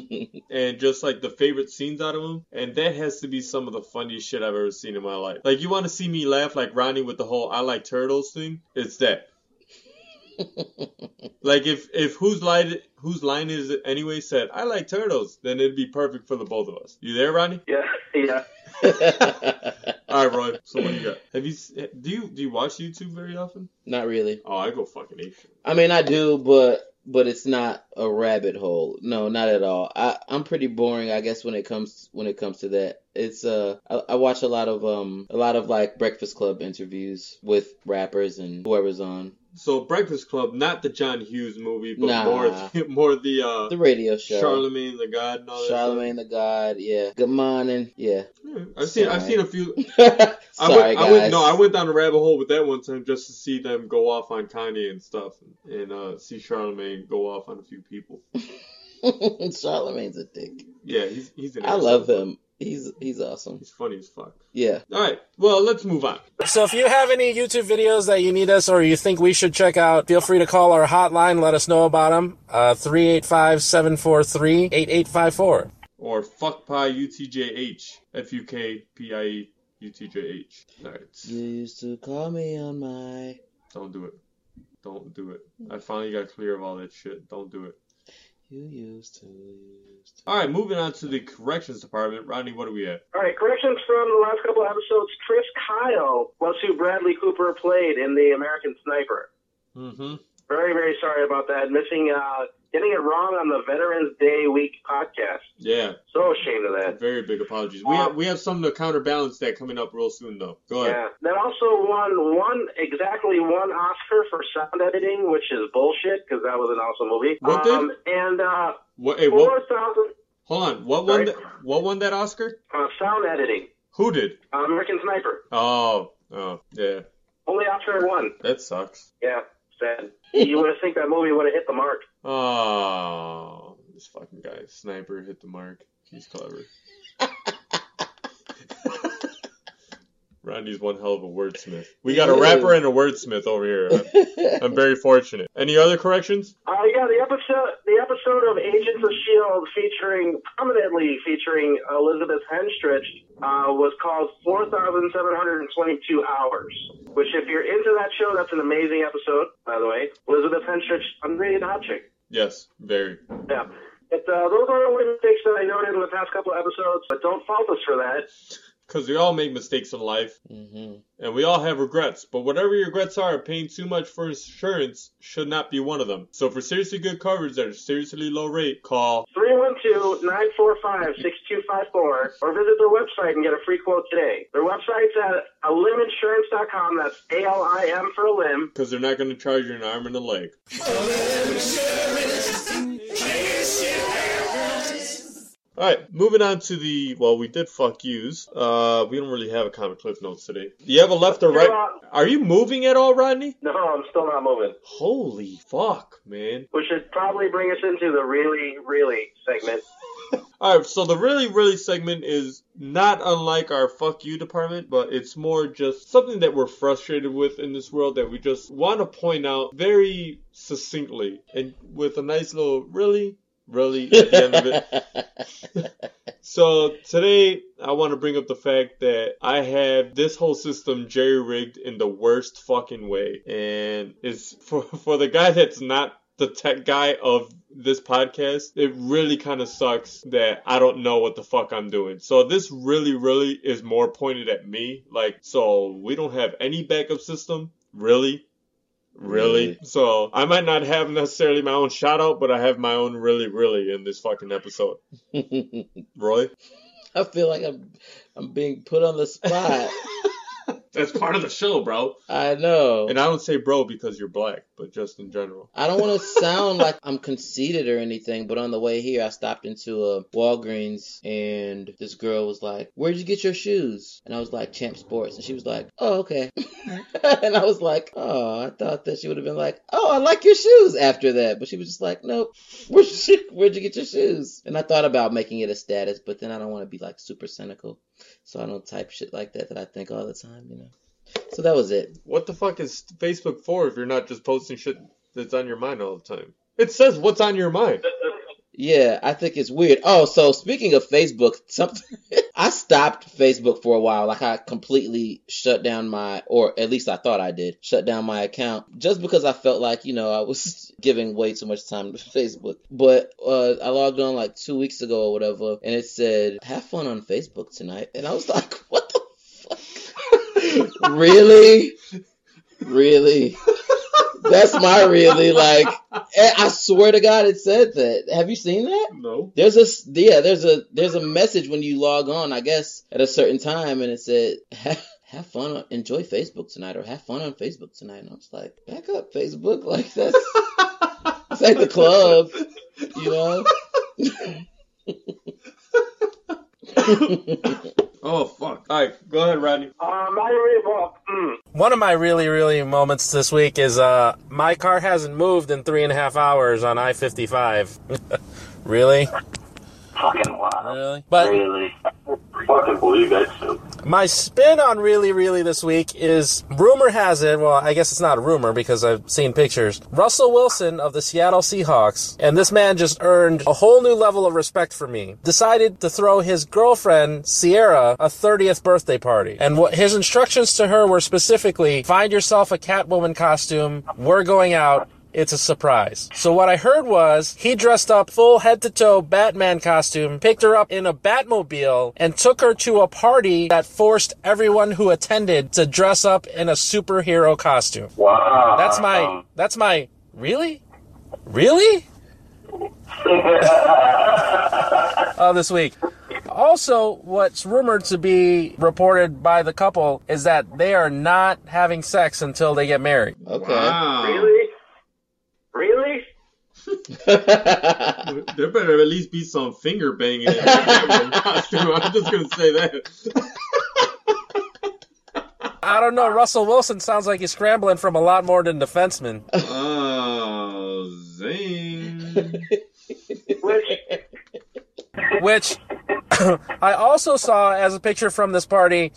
and just like the favorite scenes out of them. And that has to be some of the funniest shit I've ever seen in my life. Like, you want to see me laugh like Ronnie with the whole I like turtles thing? It's that. like, if, if whose line, whose line is it anyway said, I like turtles, then it'd be perfect for the both of us. You there, Ronnie? Yeah. Yeah. All right, Roy. So what do you got? Have you do you do you watch YouTube very often? Not really. Oh, I go fucking ape. I mean, I do, but but it's not a rabbit hole. No, not at all. I I'm pretty boring, I guess, when it comes when it comes to that. It's uh, I, I watch a lot of um, a lot of like Breakfast Club interviews with rappers and whoever's on So Breakfast Club, not the John Hughes movie, but Nah. more the, more the uh, the radio show. Charlamagne the God and all that. Charlamagne the God, yeah. Good morning, yeah. Yeah, I've seen I've seen a few. Sorry, I went, guys. I went no, I went down the rabbit hole with that one time just to see them go off on Kanye and stuff, and uh, see Charlamagne go off on a few people. Charlamagne's a dick. Yeah, he's he's an I love him. He's he's awesome. He's funny as fuck. Yeah. All right, well let's move on. So if you have any YouTube videos that you need us or you think we should check out, feel free to call our hotline. Let us know about them. Uh, 385-743-8854. Or fuck pie UTJH F U K P I E U T J H. All right, You used to call me on my. don't do it. Don't do it. I finally got clear of all that shit. Don't do it. You used to. Used to. All right, moving on to the corrections department. Rodney, what are we at? All right, corrections from the last couple of episodes. Chris Kyle was who Bradley Cooper played in The American Sniper. Mm-hmm. Very, very sorry about that. Missing, uh, getting it wrong on the Veterans Day Week podcast. Yeah, So ashamed of that. very big apologies. We have we have something to counterbalance that coming up real soon, though. Go ahead. Yeah. That also won one, exactly one Oscar for sound editing, which is bullshit because that was an awesome movie. What did? um, And, uh, What? Hey, what? 4,000, Hold on. What won? That, what won that Oscar? uh, sound editing. Who did? Uh, American Sniper. Oh, oh, yeah. Only Oscar won. That sucks. Yeah, sad. you would have think that movie would have hit the mark. Oh, this fucking guy, sniper, hit the mark. He's clever. Rodney's one hell of a wordsmith. We got a rapper and a wordsmith over here. I'm, I'm very fortunate. Any other corrections? Uh, yeah, the episode, the episode of Agents of Shield featuring prominently featuring Elizabeth Henstridge uh, was called 4,722 Hours. Which, if you're into that show, that's an amazing episode. By the way, Elizabeth Henstridge, underrated hot chick. Yes, very. Yeah. But uh, those are the only mistakes that I noted in the past couple of episodes. But don't fault us for that. Because we all make mistakes in life, hmm and we all have regrets. But whatever your regrets are, paying too much for insurance should not be one of them. So for seriously good coverage at a seriously low rate, call 312-945-6254 or visit their website and get a free quote today. Their website's at aliminsurance.com. That's A-L-I-M for a limb. because they're not going to charge you an arm and a leg. All right, moving on to the well, we did fuck yous. Uh, we don't really have a comic cliff notes today. Do you have a left or right? Are you moving at all, Rodney? No, I'm still not moving. Holy fuck, man! Which should probably bring us into the really, really segment. All right, so the really, really segment is not unlike our fuck you department, but it's more just something that we're frustrated with in this world that we just want to point out very succinctly and with a nice little really, Really? At the end of it. So today I want to bring up the fact that I have this whole system jerry rigged in the worst fucking way, and it's for for the guy that's not the tech guy of this podcast. It really kind of sucks that I don't know what the fuck I'm doing. So this really, really is more pointed at me. Like, so we don't have any backup system, really. Really? Really? So I might not have necessarily my own shout out, but I have my own really, really in this fucking episode. Roy? I feel like I'm I'm being put on the spot. That's part of the show, bro. I know. And I don't say bro because you're black, but just in general. I don't want to sound like I'm conceited or anything, but on the way here, I stopped into a Walgreens and this girl was like, Where'd you get your shoes? And I was like, Champ Sports. And she was like, Oh, okay. and I was like, Oh, I thought that she would have been like, Oh, I like your shoes after that. But she was just like, Nope. Where'd you, where'd you get your shoes? And I thought about making it a status, but then I don't want to be like super cynical. So I don't type shit like that that I think all the time, you know? So that was it. What the fuck is Facebook for if you're not just posting shit that's on your mind all the time? It says what's on your mind. Yeah, I think it's weird. Oh, so speaking of Facebook, something I stopped Facebook for a while. Like I completely shut down my, or at least I thought I did, shut down my account just because I felt like you know I was giving way too much time to Facebook. But uh, I logged on like two weeks ago or whatever, and it said have fun on Facebook tonight, and I was like, what the fuck? really, really. That's my really like. eh, I swear to God, it said that. Have you seen that? No. There's a s- yeah, there's a there's a message when you log on, I guess, at a certain time, and it said have, have fun, enjoy Facebook tonight, or have fun on Facebook tonight. And I was like, back up, Facebook, like that's it's like the club, you know. Oh fuck. Alright, go ahead, Rodney. Uh, my re- well, mm, One of my really, really moments this week is uh, my car hasn't moved in three and a half hours on I 55. really? fucking wow. Really? But Really? Fucking believe that too. my spin on really, really this week is rumor has it, well, I guess it's not a rumor because I've seen pictures. Russell Wilson of the Seattle Seahawks, and this man just earned a whole new level of respect for me, decided to throw his girlfriend, Ciara, a 30th birthday party. And what his instructions to her were specifically find yourself a Catwoman costume, we're going out, it's a surprise. So what I heard was he dressed up full head to toe Batman costume, picked her up in a Batmobile, and took her to a party that forced everyone who attended to dress up in a superhero costume. Wow. That's my that's my really? Really? uh, this week. Also, what's rumored to be reported by the couple is that they are not having sex until they get married. Okay. Wow. Really? Really? There better at least be some finger banging in that costume. I'm just gonna say that. I don't know. Russell Wilson sounds like he's scrambling from a lot more than defenseman. Oh, zing. Which, Which I also saw as a picture from this party,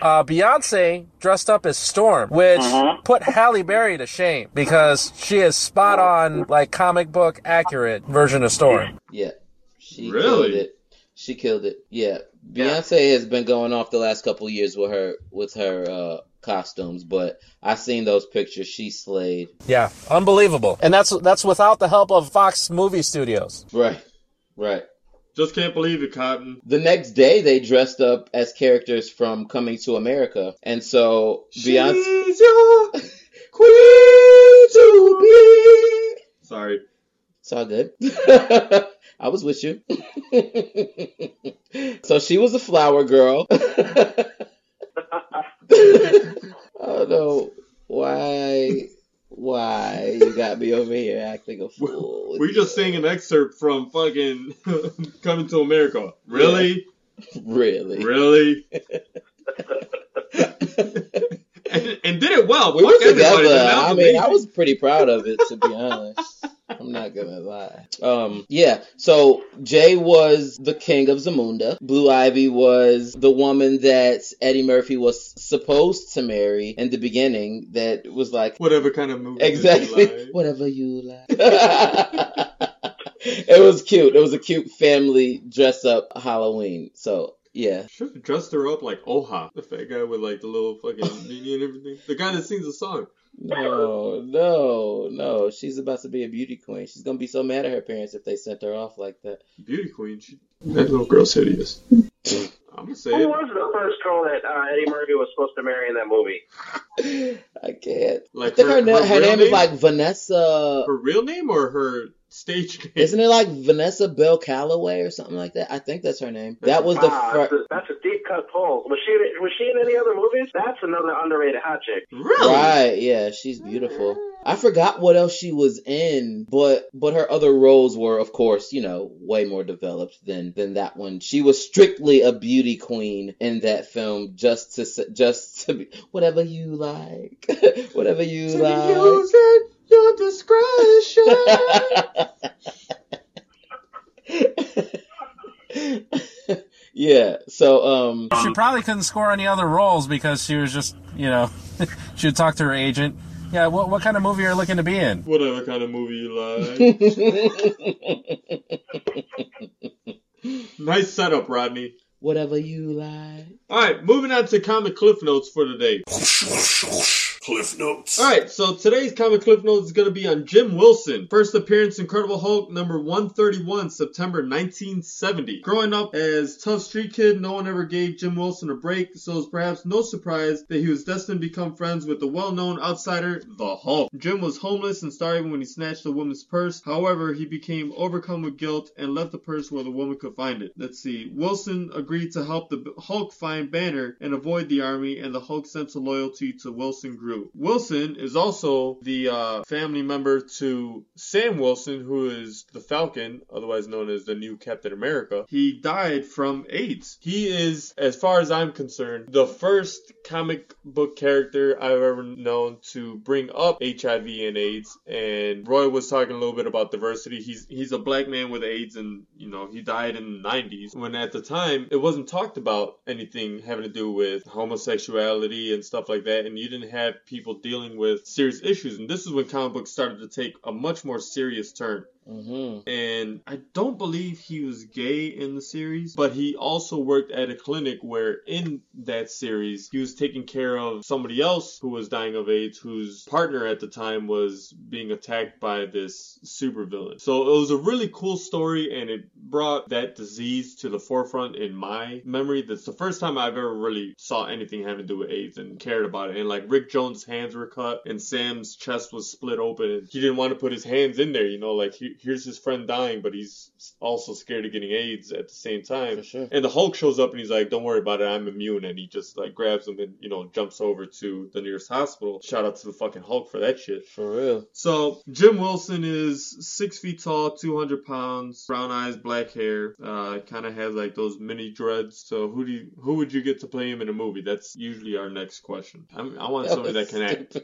uh, Beyonce dressed up as Storm, which put Halle Berry to shame because she is spot on, like comic book accurate version of Storm. yeah, she Really? killed it. She killed it. Yeah, Beyonce has been going off the last couple of years with her with her uh, costumes, but I seen those pictures. She slayed. Yeah, unbelievable. And that's that's without the help of Fox Movie Studios. Right, right. Just can't believe it, Cotton. The next day, they dressed up as characters from Coming to America, and so Beyonce. She's your Queen to be. Sorry. It's all good. I was with you. so she was a flower girl. I don't know why. Why you got me over here acting a fool? We just sang an excerpt from fucking Coming to America. Really? really. Really? and, and did it well. We Fuck were together. I mean, I was pretty proud of it to be honest. I'm not gonna lie. Um, yeah. So Jay was the king of Zamunda. Blue Ivy was the woman that Eddie Murphy was supposed to marry in the beginning. That was like Whatever kind of movie. did you exactly like? whatever you like. it was cute. It was a cute family dress up Halloween. So yeah. Should have dressed her up like Oha, the fat guy with like the little fucking beanie and everything. The guy that sings the song. No, no, no. She's about to be a beauty queen. She's gonna be so mad at her parents if they sent her off like that. Beauty queen. She, that little girl's hideous. I'm gonna say Who it. was the first girl that uh, Eddie Murphy was supposed to marry in that movie? I can't. Like I think her- her, her her real name is like Vanessa. Her real name or her stage name? Isn't it like Vanessa Bell Calloway or something like that? I think that's her name. That was the ah, Wow, first. that's, a, that's a deep cut pull. Was she was she in any other movies? That's another underrated hot chick. Really? Right, yeah, she's beautiful. I forgot what else she was in, but but her other roles were, of course, you know, way more developed than than that one. She was strictly a beauty queen in that film, just to just to be whatever you like, whatever you To like. Use at your discretion. yeah. So um. She probably couldn't score any other roles because she was just, you know, she would talk to her agent. Yeah, what, what kind of movie are you looking to be in? Whatever kind of movie you like. nice setup, Rodney. whatever you like. All right, moving on to comic cliff notes for today. Cliff Notes. All right, so today's comic cliff notes is going to be on Jim Wilson. First appearance, Incredible Hulk, number 131, September 1970. Growing up as tough street kid, no one ever gave Jim Wilson a break, so it's perhaps no surprise that he was destined to become friends with the well-known outsider, the Hulk. Jim was homeless and starving when he snatched a woman's purse. However, he became overcome with guilt and left the purse where the woman could find it. Let's see. Wilson agreed to help the Hulk find Banner and avoid the army, and the Hulk's sense of loyalty to Wilson grew. Wilson is also the uh, family member to Sam Wilson, who is the Falcon, otherwise known as the new Captain America. He died from AIDS. He is, as far as I'm concerned, the first comic book character I've ever known to bring up HIV and AIDS. And Roy was talking a little bit about diversity. He's he's a black man with AIDS, and you know he died in the 90s when at the time it wasn't talked about anything having to do with homosexuality and stuff like that, and you didn't have people dealing with serious issues. And this is when comic books started to take a much more serious turn. Mm-hmm. And I don't believe he was gay in the series, but he also worked at a clinic where in that series he was taking care of somebody else who was dying of AIDS, whose partner at the time was being attacked by this supervillain. So it was a really cool story and it brought that disease to the forefront in my memory. That's the first time I've ever really saw anything having to do with AIDS and cared about it. And like Rick Jones' hands were cut and Sam's chest was split open and he didn't want to put his hands in there, you know, like he, here's his friend dying, but he's also scared of getting AIDS at the same time. Sure. And the Hulk shows up and he's like, "Don't worry about it, I'm immune." And he just like grabs him and you know jumps over to the nearest hospital. Shout out to the fucking Hulk for that shit. For real. So Jim Wilson is six feet tall, 200 pounds, brown eyes, black hair. Uh, kind of has like those mini dreads. So who do you, who would you get to play him in a movie? That's usually our next question. I'm, I want somebody that can act.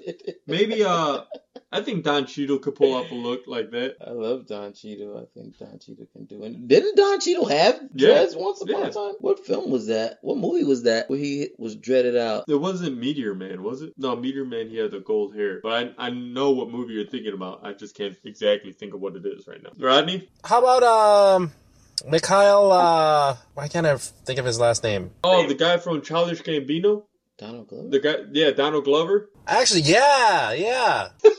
Maybe uh, I think Don Cheadle could pull off a look like that. I love Don Cheadle. I think Don Cheadle can do it. Didn't Don Cheadle have Yeah. dreads once upon Yeah. a time? What film was that? What movie was that where he was dreaded out? It wasn't Meteor Man, was it? No, Meteor Man, he had the gold hair. But I, I know what movie you're thinking about. I just can't exactly think of what it is right now. Rodney? How about um, Mikhail? Uh, why can't I think of his last name? Oh, the guy from Childish Gambino? Donald Glover. The guy, yeah, Donald Glover? Actually, yeah, yeah.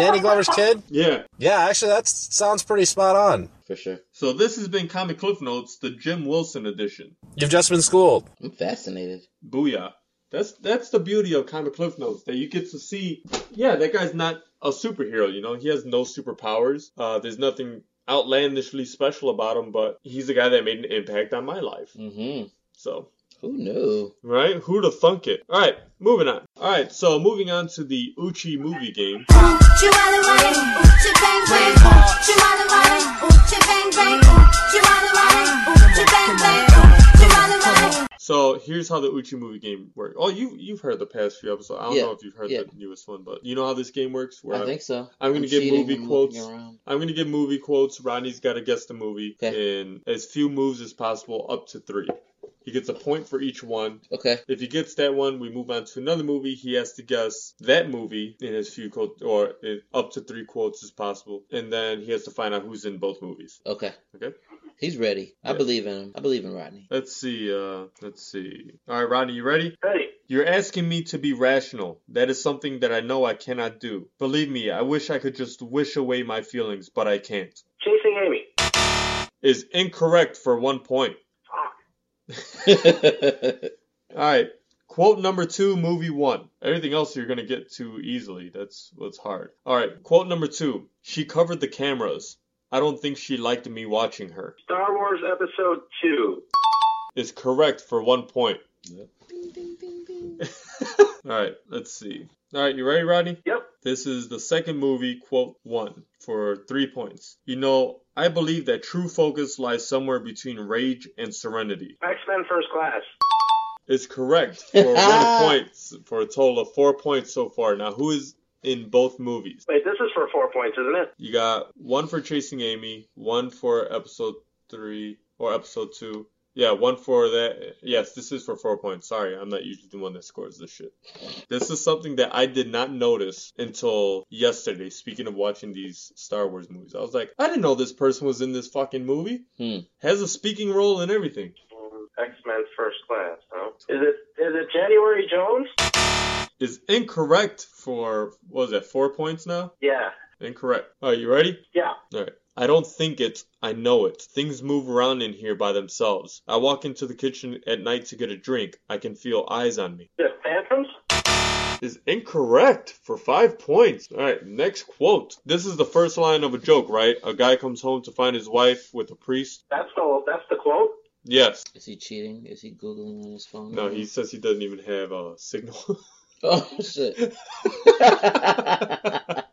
Danny Glover's kid. Yeah. Yeah, actually, that sounds pretty spot on. For sure. So this has been Comic Cliff Notes, the Jim Wilson edition. You've just been schooled. I'm fascinated. Booyah. That's that's the beauty of Comic Cliff Notes that you get to see. Yeah, that guy's not a superhero. You know, he has no superpowers. Uh, there's nothing outlandishly special about him, but he's a guy that made an impact on my life. Mm-hmm. So Who knew? Right? Who'd have thunk it? Alright, moving on. Alright, so moving on to the Uchi movie game. Chihuahua, Uchi bang bang, Chihuahua, Uchi bang bang, Chihuahua, Uchi bang bang, Chihuahua. So here's how the Uchi movie game works. Oh, you you've heard the past few episodes. I don't Yeah, know if you've heard yeah. the newest one, but you know how this game works. Where I think so. I'm gonna give cheating, movie I'm quotes. looking around. I'm gonna give movie quotes. Rodney's got to guess the movie Okay. in as few moves as possible, up to three. He gets a point for each one. Okay. If he gets that one, we move on to another movie. He has to guess that movie in as few quotes or in up to three quotes as possible, and then he has to find out who's in both movies. Okay. Okay. He's ready. I Yeah. believe in him. I believe in Rodney. Let's see. Uh, let's see. All right, Rodney, you ready? Hey, You're asking me to be rational. That is something that I know I cannot do. Believe me, I wish I could just wish away my feelings, but I can't. chasing Amy. Is incorrect for one point. All right. Quote number two, movie one. Everything else you're gonna get to easily. That's what's hard. All right. Quote number two. She covered the cameras. I don't think she liked me watching her. Star Wars Episode 2. Is correct for one point. All right. Let's see. All right. You ready, Rodney? Yep. This is the second movie, quote one, for three points. You know, I believe that true focus lies somewhere between rage and serenity. X-Men First Class. Is correct for one point, for a total of four points so far. Now, who is in both movies? Wait, this is for four points, isn't it? You got one for Chasing Amy, one for episode three or episode two. Yeah, one for that. Yes, this is for four points. Sorry, I'm not usually the one that scores this shit. This is something that I did not notice until yesterday. Speaking of watching these Star Wars movies, I was like, I didn't know this person was in this fucking movie. Hmm. Has a speaking role and everything. Um, X-Men First Class. No. Is it is it January Jones? Is incorrect for what was that? Four points now. Yeah. Incorrect. All right, you ready? Yeah. All right. I don't think it, I know it. Things move around in here by themselves. I walk into the kitchen at night to get a drink. I can feel eyes on me. The Phantoms? Is incorrect for five points. All right, next quote. This is the first line of a joke, right? A guy comes home to find his wife with a priest. That's the that's the quote. Yes. Is he cheating? Is he googling on his phone? No, he says he doesn't even have a signal. Oh shit.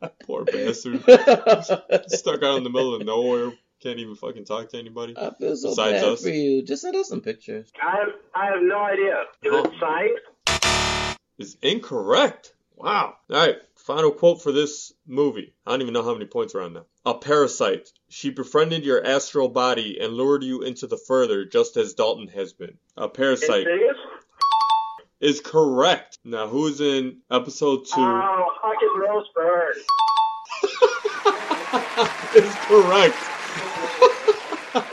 Poor bastard. Stuck out in the middle of nowhere. Can't even fucking talk to anybody. I feel so Besides bad us. for you. Just send us some pictures. I have I have no idea. Is it signed? Is incorrect. Wow. All right. Final quote for this movie. I don't even know how many points are on now. A parasite. She befriended your astral body and lured you into the further, just as Dalton has been. A parasite is correct. Now, who's in episode two? Oh, fucking Rose Byrne. is correct.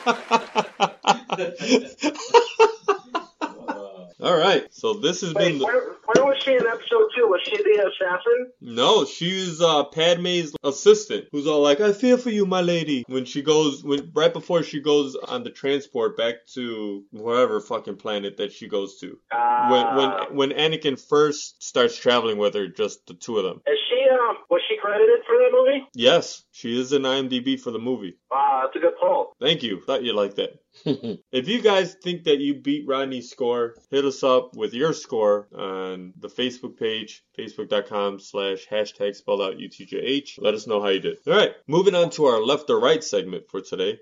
All right. So this has been Wait, the. where, where was she in episode two? Was she the assassin? No, she's uh Padme's assistant, who's all like, "I feel for you, my lady." When she goes, when right before she goes on the transport back to whatever fucking planet that she goes to. Uh, When when when Anakin first starts traveling with her, just the two of them. is she um was she credited for that movie? Yes, she is in IMDb for the movie. Wow, that's a good poll. Thank you. Thought you liked that. If you guys think that you beat Rodney's score, hit us up with your score on the Facebook page, facebook.com slash hashtag spelled out UTJH. Let us know how you did. All right, moving on to our left or right segment for today.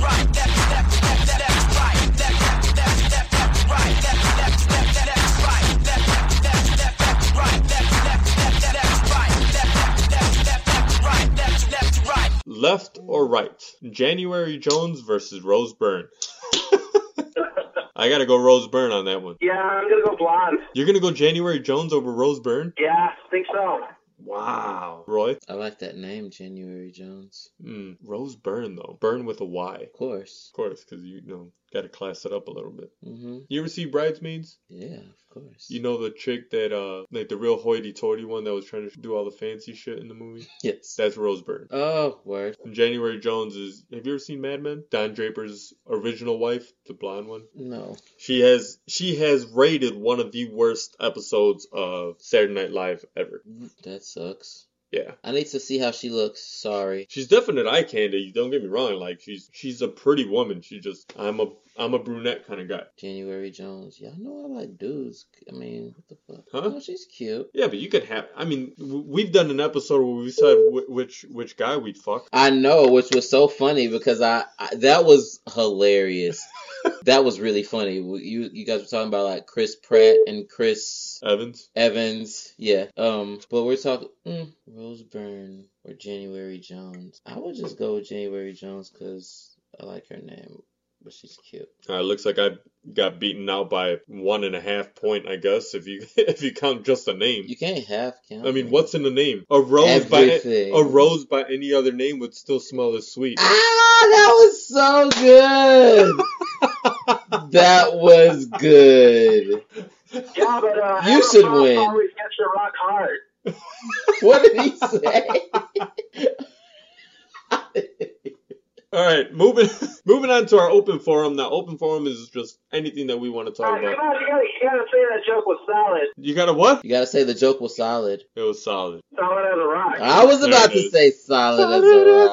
Left or right? January Jones versus Rose Byrne. I gotta go Rose Byrne on that one. Yeah, I'm gonna go blonde. You're gonna go January Jones over Rose Byrne? Yeah, I think so. Wow. Roy? I like that name, January Jones. Hmm. Rose Byrne, though. Byrne with a Y. Of course. Of course, because you know, gotta class it up a little bit. hmm You ever see Bridesmaids? Yeah, of course. You know the chick that, uh, like the real hoity toity one that was trying to do all the fancy shit in the movie? yes. That's Rose Byrne. Oh, word. And January Jones is. Have you ever seen Mad Men? Don Draper's original wife, the blonde one. No. She has she has rated one of the worst episodes of Saturday Night Live ever. That sucks. Yeah. I need to see how she looks. Sorry. She's definite eye candy. Don't get me wrong. Like she's she's a pretty woman. She just I'm a I'm a brunette kind of guy. January Jones. Y'all know I like dudes. I mean, what the fuck? Huh? Oh, she's cute. Yeah, but you could have. I mean, we've done an episode where we said which which guy we'd fuck. I know, which was so funny because I, I that was hilarious. that was really funny. You you guys were talking about like Chris Pratt and Chris Evans. Evans, yeah. Um, but we're talking mm, Rose Byrne or January Jones. I would just go with January Jones because I like her name. but she's cute. Uh, looks like I got beaten out by one and a half point, I guess, if you if you count just a name. You can't half count. I mean, what's in the name? A rose Everything. by a rose by any other name would still smell as sweet. Ah, that was so good. that was good. Yeah, but uh, You should Amber win. Always gets you rock hard. What did he say? All right, moving moving on to our open forum. Now, open forum is just anything that we want to All talk right, come about. on, you gotta, you gotta say that joke was solid. You got a what? you gotta say the joke was solid. It was solid. Solid as a rock. I was There about to is. say solid, as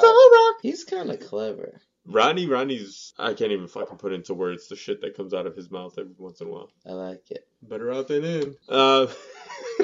a rock. He's kind of clever. Ronnie, Ronnie's I can't even fucking put into words the shit that comes out of his mouth every once in a while. I like it. Better out than in. Uh,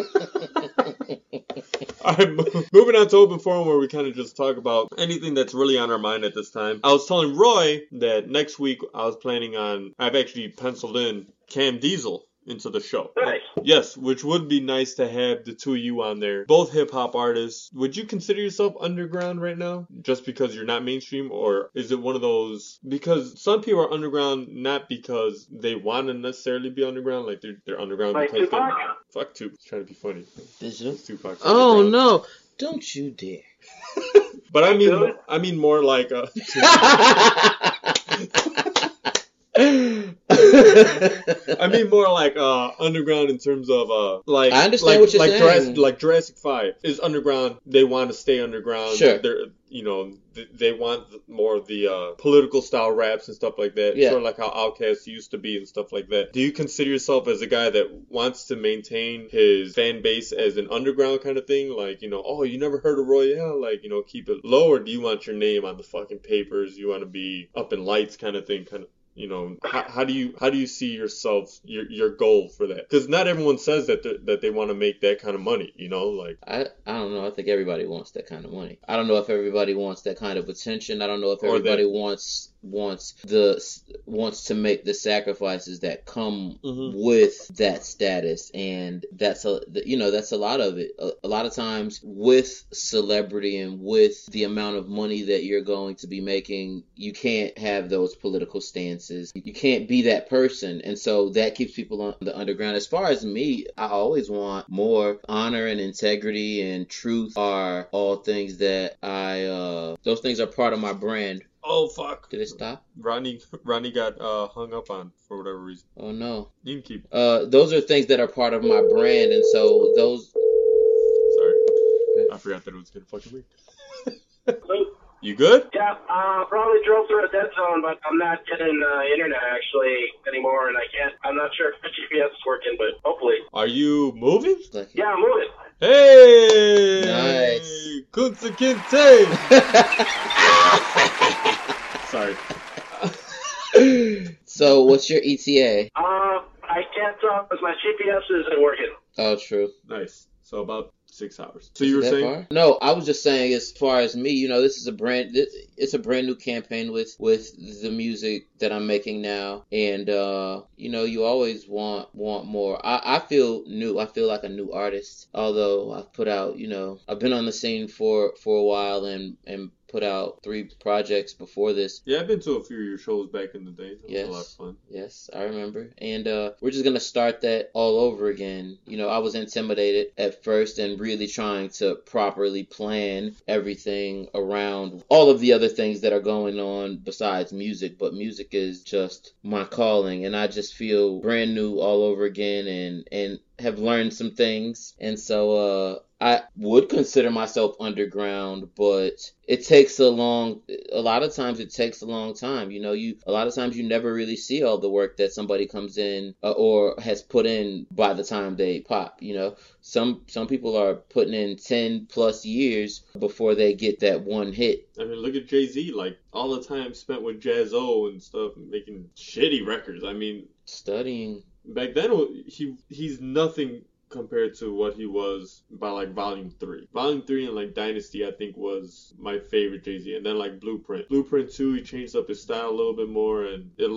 all right, mo- moving on to open forum where we kind of just talk about anything that's really on our mind at this time. I was telling Roy that next week I was planning on. I've actually penciled in Cam Diesel into the show. Nice. Yes, which would be nice to have the two of you on there. Both hip hop artists. Would you consider yourself underground right now? Just because you're not mainstream? Or is it one of those because some people are underground not because they want to necessarily be underground, like they're they're underground Like because Tupac? they fuck Tupac. Trying to be funny. Digital. Tupac's Oh underground. no! Don't you dare. But I mean I mean more like uh I mean more like uh underground in terms of uh like I understand like, what you're like saying. Jurassic, like Jurassic Five is underground. They want to stay underground. Sure. They're you know they want more of the uh, political style raps and stuff like that. Yeah. Sort of like how Outkast used to be and stuff like that. Do you consider yourself as a guy that wants to maintain his fan base as an underground kind of thing? Like you know, oh you never heard of Royale? Like you know, keep it low, or do you want your name on the fucking papers? You want to be up in lights kind of thing, kind of you know how, how do you how do you see yourself your your goal for that because not everyone says that that they want to make that kind of money you know like I, I don't know. I think everybody wants that kind of money. I don't know if everybody wants that kind of attention. I don't know if everybody that- wants wants the wants to make the sacrifices that come Mhm. with that status. And that's a you know that's a lot of it. A, a lot of times with celebrity and with the amount of money that you're going to be making you can't have those political stances. You can't be that person. And so that keeps people on the underground. As far as me i always want more honor and integrity and truth are all things that i uh those things are part of my brand oh fuck. Did it stop? Ronnie ronnie got uh hung up on for whatever reason. Oh no. You can keep uh those are things that are part of my brand and so those sorry. I forgot that it was gonna fucking ring you good Yeah, uh, probably drove through a dead zone, but I'm not getting uh, internet actually anymore, and I can't. I'm not sure if the GPS is working, but hopefully. are you moving Yeah, I'm moving. hey Nice. Kunta Kinte sorry so what's your eta Uh, I can't talk because my GPS isn't working. oh true nice so about six hours so you were saying far? No, I was just saying as far as me, you know, this is a brand this, it's a brand new campaign with with the music that I'm making now and uh you know, you always want want more. I I feel new. I feel like a new artist. Although I've put out, you know, I've been on the scene for for a while and and put out three projects before this. Yeah, I've been to a few of your shows back in the day. That was Yes. a lot of fun. Yes, I remember. And uh, we're just gonna start that all over again. You know, I was intimidated at first and really trying to properly plan everything around all of the other things that are going on besides music. But music is just my calling, and I just feel brand new all over again, and and have learned some things. And so uh, I would consider myself underground, but it takes a long a lot of times it takes a long time you know you a lot of times you never really see all the work that somebody comes in uh, or has put in by the time they pop you know some some people are putting in 10 plus years before they get that one hit I mean, look at Jay Z. Like all the time spent with Jaz-O and stuff, making shitty records. I mean, studying back then he he's nothing compared to what he was by like Volume Three. Volume Three and like Dynasty, I think was my favorite Jay Z, and then like Blueprint. Blueprint Two, he changed up his style a little bit more, and it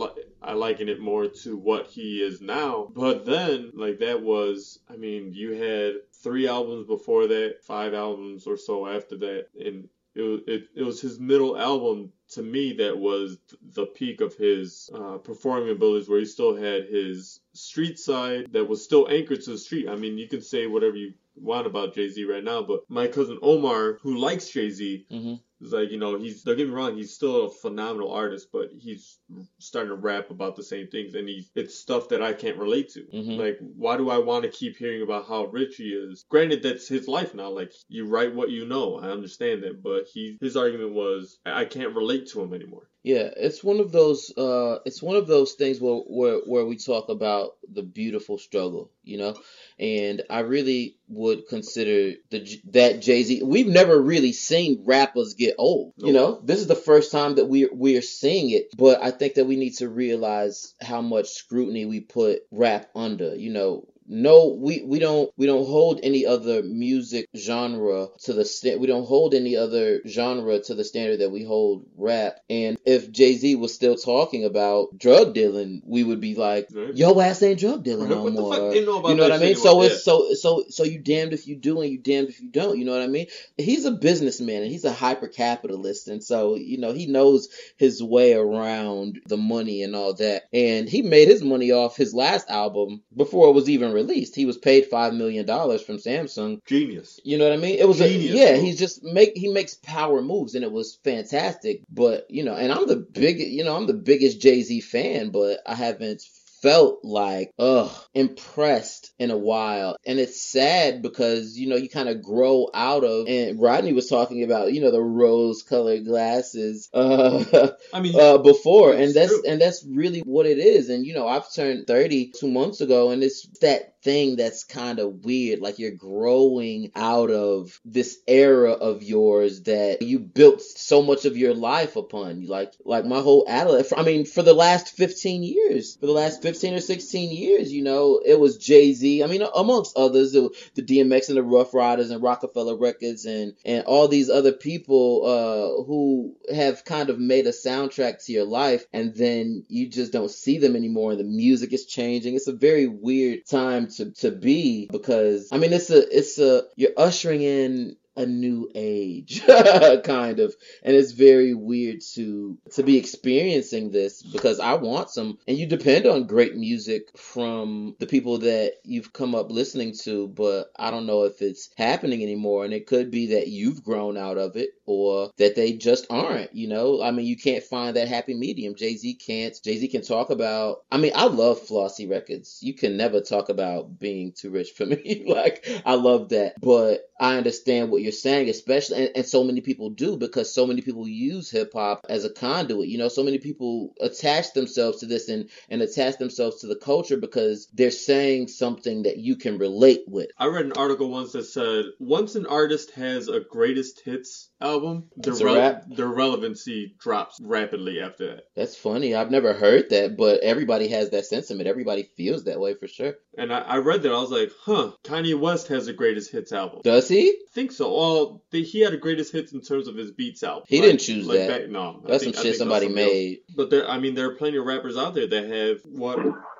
I liken it more to what he is now. But then, like that was, I mean, you had three albums before that, five albums or so after that, and it was it, it was his middle album to me that was the peak of his uh, performing abilities, where he still had his street side that was still anchored to the street. I mean, you can say whatever you want about Jay Z right now, but my cousin Omar, who likes Jay Z, hmm is like, you know, he's don't get me wrong, he's still a phenomenal artist, but he's starting to rap about the same things, and he's it's stuff that I can't relate to. Mhm. Like, why do I want to keep hearing about how rich he is? Granted, that's his life now. Like, you write what you know. I understand that, but he his argument was I can't relate to him anymore. Yeah, it's one of those uh it's one of those things where where where we talk about the beautiful struggle, you know? And I really would consider the that Jay-Z we've never really seen rappers get old, you know? This is the first time that we we are seeing it, but I think that we need to realize how much scrutiny we put rap under, you know? No, we, we don't we don't hold any other music genre to the sta- we don't hold any other genre to the standard that we hold rap. And if Jay Z was still talking about drug dealing, we would be like, Right. "Yo, ass ain't drug dealing Right, no what more." Know you know what I mean? So it's so so so you damned if you do and you damned if you don't. You know what I mean? He's a businessman and he's a hyper capitalist, and so you know he knows his way around the money and all that. And he made his money off his last album before it was even released. At least he was paid five million dollars from Samsung. Genius. You know what I mean? It was a, Genius, yeah. bro. He's just make he makes power moves, and it was fantastic. But you know, and I'm the big you know I'm the biggest Jay Z fan, but I haven't felt like ugh impressed in a while and it's sad because you know you kind of grow out of and rodney was talking about you know the rose colored glasses uh I mean, uh, before, and that's true. and that's really what it is. And you know, I've turned thirty two months ago, and it's that thing that's kind of weird. Like you're growing out of this era of yours that you built so much of your life upon. Like like my whole adolescence. I mean, for the last fifteen years, for the last fifteen or sixteen years, you know, it was Jay Z. I mean, amongst others, the DMX and the Ruff Ryders and Roc-A-Fella Records and and all these other people uh, who have kind of made a soundtrack to your life, and then you just don't see them anymore, the music is changing. It's a very weird time to to be because I mean, it's a it's a you're ushering in a new age kind of. And it's very weird to to be experiencing this because I want some. And you depend on great music from the people that you've come up listening to but I don't know if it's happening anymore. And it could be that you've grown out of it or that they just aren't you know? I mean you can't find that happy medium. Jay-Z can't. Jay-Z can talk about I mean I love flossy records. You can never talk about being too rich for me. Like I love that. But I understand what you're saying, especially, and, and so many people do because so many people use hip hop as a conduit. You know, so many people attach themselves to this and, and attach themselves to the culture because they're saying something that you can relate with. I read an article once that said once an artist has a greatest hits album, their, It's a rele- their relevancy drops rapidly after that. That's funny. I've never heard that, but everybody has that sentiment. Everybody feels that way for sure. And I, I read that I was like, huh, Kanye West has a greatest hits album. Does he? I think so. Well, the, he had a greatest hits in terms of his beats album. He Like- didn't choose like that. back- no, That's think- some shit somebody somebody else. made. But there, I mean, there are plenty of rappers out there that have what,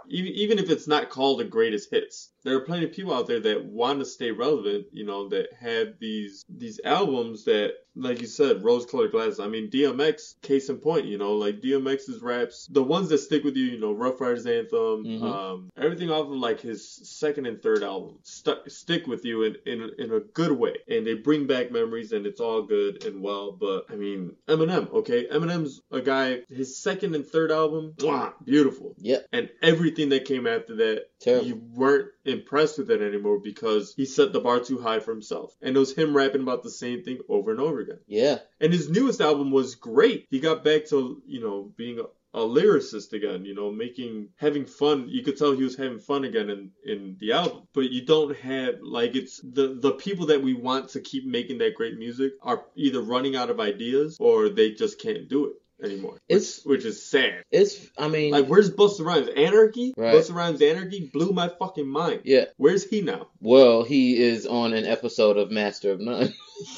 even even if it's not called the greatest hits, there are plenty of people out there that want to stay relevant. You know, that have these these albums that, like you said, rose-colored glasses. I mean, DMX, case in point. You know, like DMX's raps, the ones that stick with you. You know, Ruff Ryders Anthem, Mhm. um, everything off of like his second and third album, stu- stick with you in in in a good way, and they bring back memories, and it's all good and well. But I mean, Eminem, okay, Eminem's a guy. His second and third album, mwah, beautiful. Yep. And everything that came after that, Terrible. you weren't impressed with it anymore because he set the bar too high for himself. And it was him rapping about the same thing over and over again. Yeah. And his newest album was great. He got back to, you know, being a, a lyricist again, you know, making having fun. You could tell he was having fun again in in the album. But you don't have like it's the the people that we want to keep making that great music are either running out of ideas or they just can't do it anymore. Which, It's- which is sad. It's, I mean, Like, where's Busta Rhymes? Anarchy? Right. Busta Rhymes Anarchy blew my fucking mind. yeah. Where's he now? Well, he is on an episode of Master of None.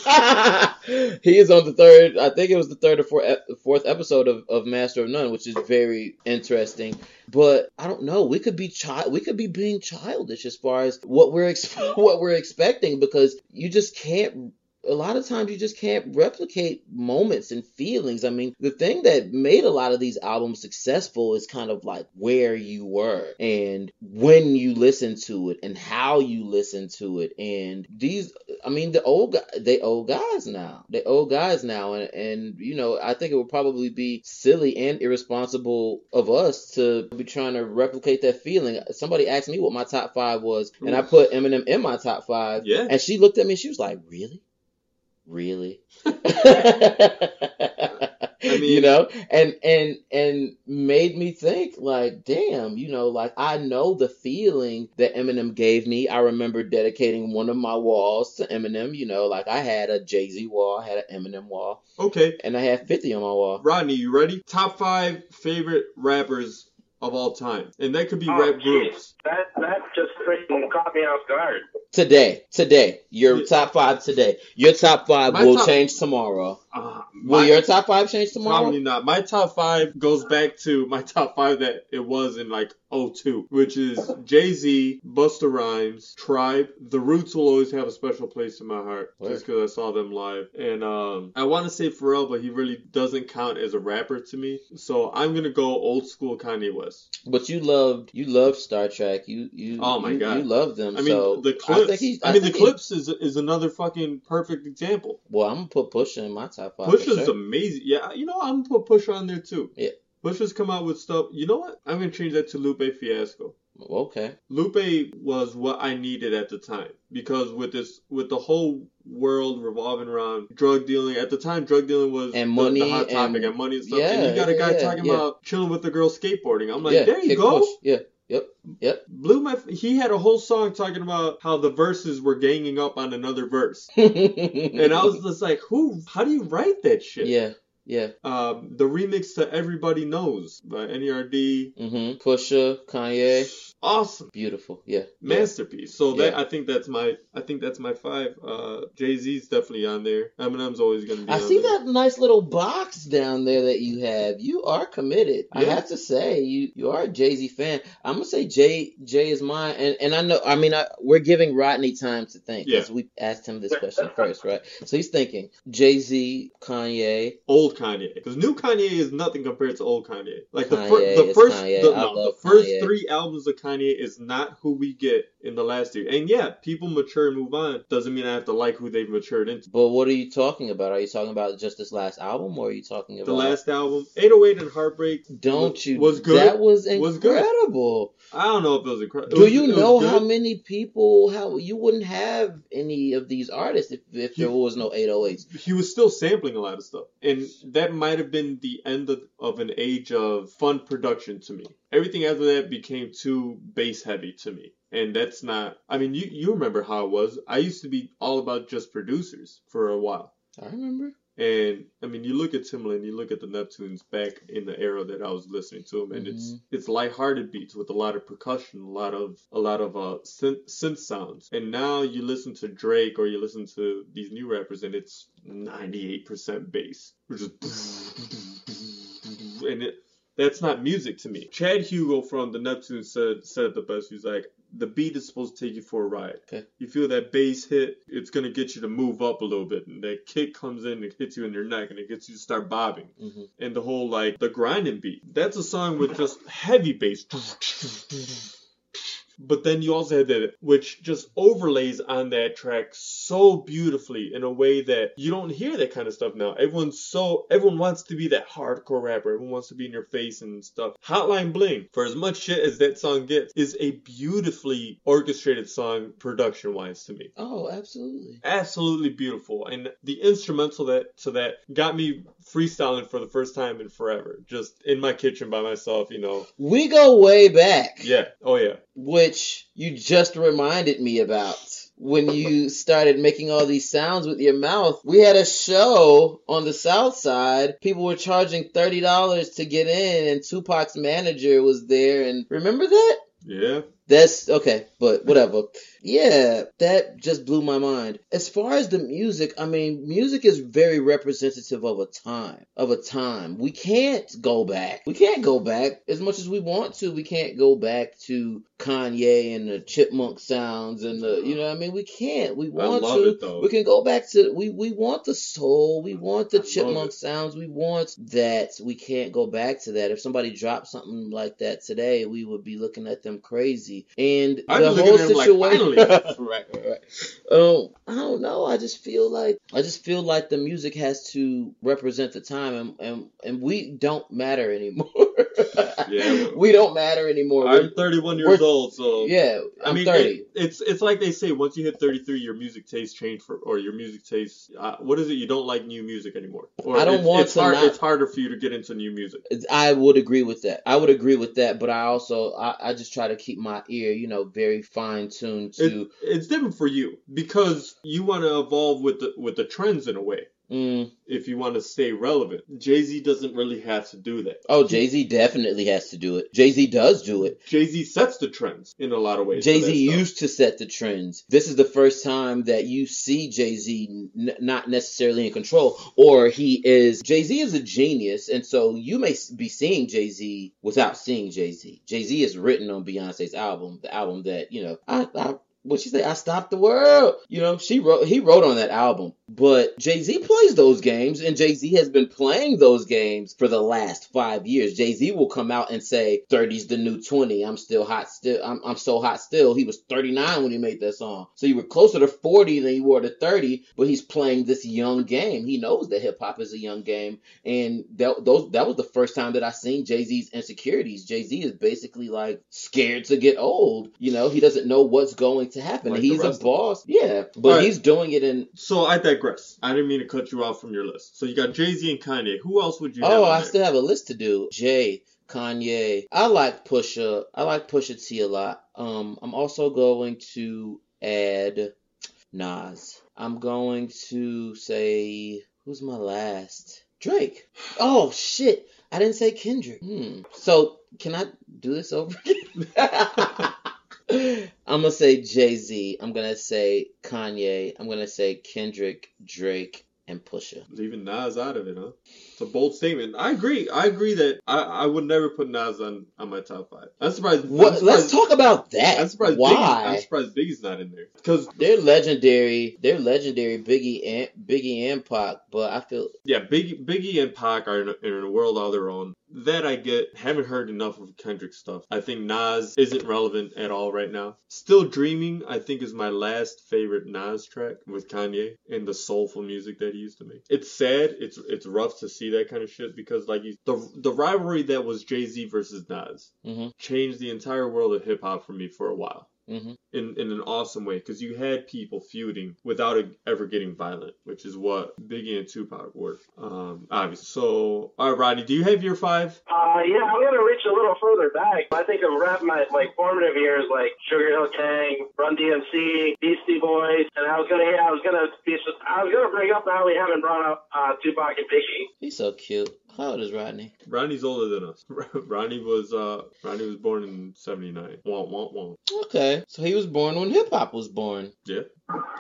he is on the third, I think it was the third or fourth, fourth episode of, of Master of None, which is very interesting. But I don't know. We could be child. We could be being childish as far as what we're ex- what we're expecting because you just can't. A lot of times you just can't replicate moments and feelings. I mean, the thing that made a lot of these albums successful is kind of like where you were and when you listen to it and how you listen to it. And these, I mean, the old they old guys now. They old guys now, and and you know, I think it would probably be silly and irresponsible of us to be trying to replicate that feeling. Somebody asked me what my top five was, and I put Eminem in my top five. Yeah. And she looked at me and she was like, Really? Really? I mean- you know, and and and made me think like, damn, you know, like I know the feeling that Eminem gave me. I remember dedicating one of my walls to Eminem. You know, like I had a Jay Z wall, I had an Eminem wall, Okay, and I had Fifty on my wall. Rodney, you ready? Top five favorite rappers of all time, and that could be Oh, rap jeez. groups. That that just freaking caught me off guard. Today, today, your Yeah. top five today. Your top five My will top- change tomorrow. Uh, Will my- your top five change tomorrow? Probably not. My top five goes back to my top five that it was in like 02, which is Jay Z, Busta Rhymes, Tribe. The Roots will always have a special place in my heart Word. just because I saw them live. And um, I want to say Pharrell, but he really doesn't count as a rapper to me. So I'm gonna go old school Kanye West. But you loved you loved Star Trek. You you Oh my you, God. you love them. I mean, so the Clipse. I, think he's, mean, the he- Clipse is is another fucking perfect example. well, I'm gonna put Pusha in my top five. Push is sure. amazing. Yeah, you know, I'm gonna put Push on there too. Yeah. Push has come out with stuff. You know what? I'm gonna change that to Lupe Fiasco. Okay. Lupe was what I needed at the time because with this, with the whole world revolving around drug dealing at the time, drug dealing was And the- money the, hot topic and- and, money and stuff. Yeah, and you got a guy yeah, talking yeah. about chilling with the girl skateboarding. I'm like, there you kick go. Push. Yeah. Yep. Yep. Blew my. He had a whole song talking about how the verses were ganging up on another verse, and I was just like, who? How do you write that shit? Yeah. Yeah. Um, the remix to Everybody Knows by NERD, Mhm. Pusha, Kanye, awesome. beautiful. Yeah. Yeah. masterpiece. So that I think that's my I think that's my five. Uh, Jay Z's definitely on there. Eminem's always gonna be. I see there. that nice little box down there that you have. You are committed. I have to say, you you are a Jay Z fan. I'm gonna say Jay Jay is mine, and and I know. I mean, I, we're giving Rodney time to think because we asked him this question first, right? So he's thinking Jay Z, Kanye. Old Kanye, because new Kanye is nothing compared to old Kanye. Like the, Kanye fir- the first, the, no, the first Kanye. three albums of Kanye is not who we get in the last year. And yeah, people mature and move on. Doesn't mean I have to like who they've matured into. But what are you talking about? Are you talking about just this last album, or are you talking about The last album, 808 and Heartbreak. Don't was- you? was good. That was Was good. incredible. I don't know if it was incredible. Do you know how many people? How you wouldn't have any of these artists if, if there was no 808s. he was still sampling a lot of stuff and that might have been the end of, of an age of fun production to me everything after that became too bass heavy to me and that's not i mean you, you remember how it was i used to be all about just producers for a while I remember. and I mean, you look at Timbaland, you look at the Neptunes back in the era that I was listening to them, and it's it's lighthearted beats with a lot of percussion, a lot of a lot of uh synth, synth sounds. And now you listen to Drake or you listen to these new rappers, and it's 98% bass, which is and it that's not music to me. Chad Hugo from the Neptunes said said the best. He's like, the beat is supposed to take you for a ride. Okay. You feel that bass hit, it's gonna get you to move up a little bit, and that kick comes in and hits you in your neck, and it gets you to start bobbing. Mhm. And the whole like the grinding beat. That's a song with just heavy bass. But then you also had that, which just overlays on that track so beautifully in a way that you don't hear that kind of stuff now. Everyone's so, everyone wants to be that hardcore rapper. Everyone wants to be in your face and stuff. Hotline Bling, for as much shit as that song gets, is a beautifully orchestrated song production wise to me Oh, absolutely. absolutely beautiful and the instrumental that to that got me freestyling for the first time in forever just in my kitchen by myself you know We go way back, yeah oh yeah which you just reminded me about. When you started making all these sounds with your mouth, we had a show on the south side. People were charging $30 to get in, and Tupac's manager was there. And remember that? yeah That's okay, but whatever. Yeah, that just blew my mind. As far as the music, I mean, music is very representative of a time, of a time. We can't go back. We can't go back as much as we want to. We can't go back to Kanye and the chipmunk sounds and the, you know, what I mean, we can't. We want love to. it though. We can go back to we we want the soul, we want the I chipmunk sounds, we want that. We can't go back to that. If somebody dropped something like that today, we would be looking at them crazy. And I'd the whole like, situation, right, right, right. Um, I don't know. I just feel like I just feel like the music has to represent the time, and and, and we don't matter anymore. Yeah. we don't matter anymore. I'm 31 years old, so yeah, I I'm mean, 30. it- it's it's like they say once you hit 33, your music taste change for, or your music taste. Uh, what is it? You don't like new music anymore. Or I don't it's, want it's to hard, not- It's harder for you to get into new music. I would agree with that. I would agree with that, but I also I, I just try to keep my ear, you know, very fine tuned to. It, it's different for you because you want to evolve with the with the trends in a way. Mm, If you want to stay relevant, Jay Z doesn't really have to do that. oh, Jay Z definitely has to do it. Jay Z does do it. Jay Z sets the trends in a lot of ways. Jay Z used to set the trends. This is the first time that you see Jay Z n- not necessarily in control, or he is. Jay Z is a genius, and so you may be seeing Jay Z without seeing Jay Z. Jay Z is written on Beyonce's album, the album that you know. I, I what she say? I stopped the world. You know, she wrote. He wrote on that album, but Jay Z plays those games, and Jay Z has been playing those games for the last five years. Jay Z will come out and say, "30's the new 20. I'm still hot. Still, I'm, I'm so hot. Still." He was 39 when he made that song, so you were closer to 40 than you were to 30. But he's playing this young game. He knows that hip hop is a young game, and that those that was the first time that I seen Jay Z's insecurities. Jay Z is basically like scared to get old. You know, he doesn't know what's going to happen. Like he's a rest of us. boss, yeah, but Alright. he's doing it in. So I digress. I didn't mean to cut you off from your list. So you got Jay Z and Kanye. Who else would you? Oh, I there? still have a list to do. Jay, Kanye. I like Pusha. I like Pusha T a lot. Um, I'm also going to add Nas. I'm going to say who's my last? Drake. Oh shit! I didn't say Kendrick. Hmm. So can I do this over again? I'm gonna say Jay Z. I'm gonna say Kanye. I'm gonna say Kendrick, Drake, and Pusha. Leaving Nas out of it, huh? It's a bold statement. I agree. I agree that I, I would never put Nas on, on my top five. I'm surprised. I'm surprised, Let's talk about that. I'm surprised. Biggie, I'm surprised Biggie's not in there because They're legendary. They're legendary. Biggie and Biggie and Pac. But I feel yeah, Biggie, Biggie and Pac are in a, in a world all their own. That I get. Haven't heard enough of Kendrick stuff. I think Nas isn't relevant at all right now. Still Dreaming, I think, is my last favorite Nas track with Kanye and the soulful music that he used to make. It's sad. It's it's rough to see that kind of shit because like you, the the rivalry that was Jay Z versus Nas Mhm. changed the entire world of hip hop for me for a while. Mhm. In, in an awesome way because you had people feuding without ever getting violent, which is what Biggie and Tupac were. Um, obviously. So, all right, Rodney, do you have your five? Uh, yeah, I'm gonna reach a little further back. I think of rap my like formative years, like Sugar Hill Gang, Run DMC, Beastie Boys, and I was gonna, yeah, I was gonna be, I was gonna bring up how we haven't brought up uh, Tupac and Biggie. he's so cute. How old is Rodney? Rodney's older than us. Rodney was uh Rodney was born in '79. Womp womp womp. Okay, so he was born when hip hop was born. Yeah.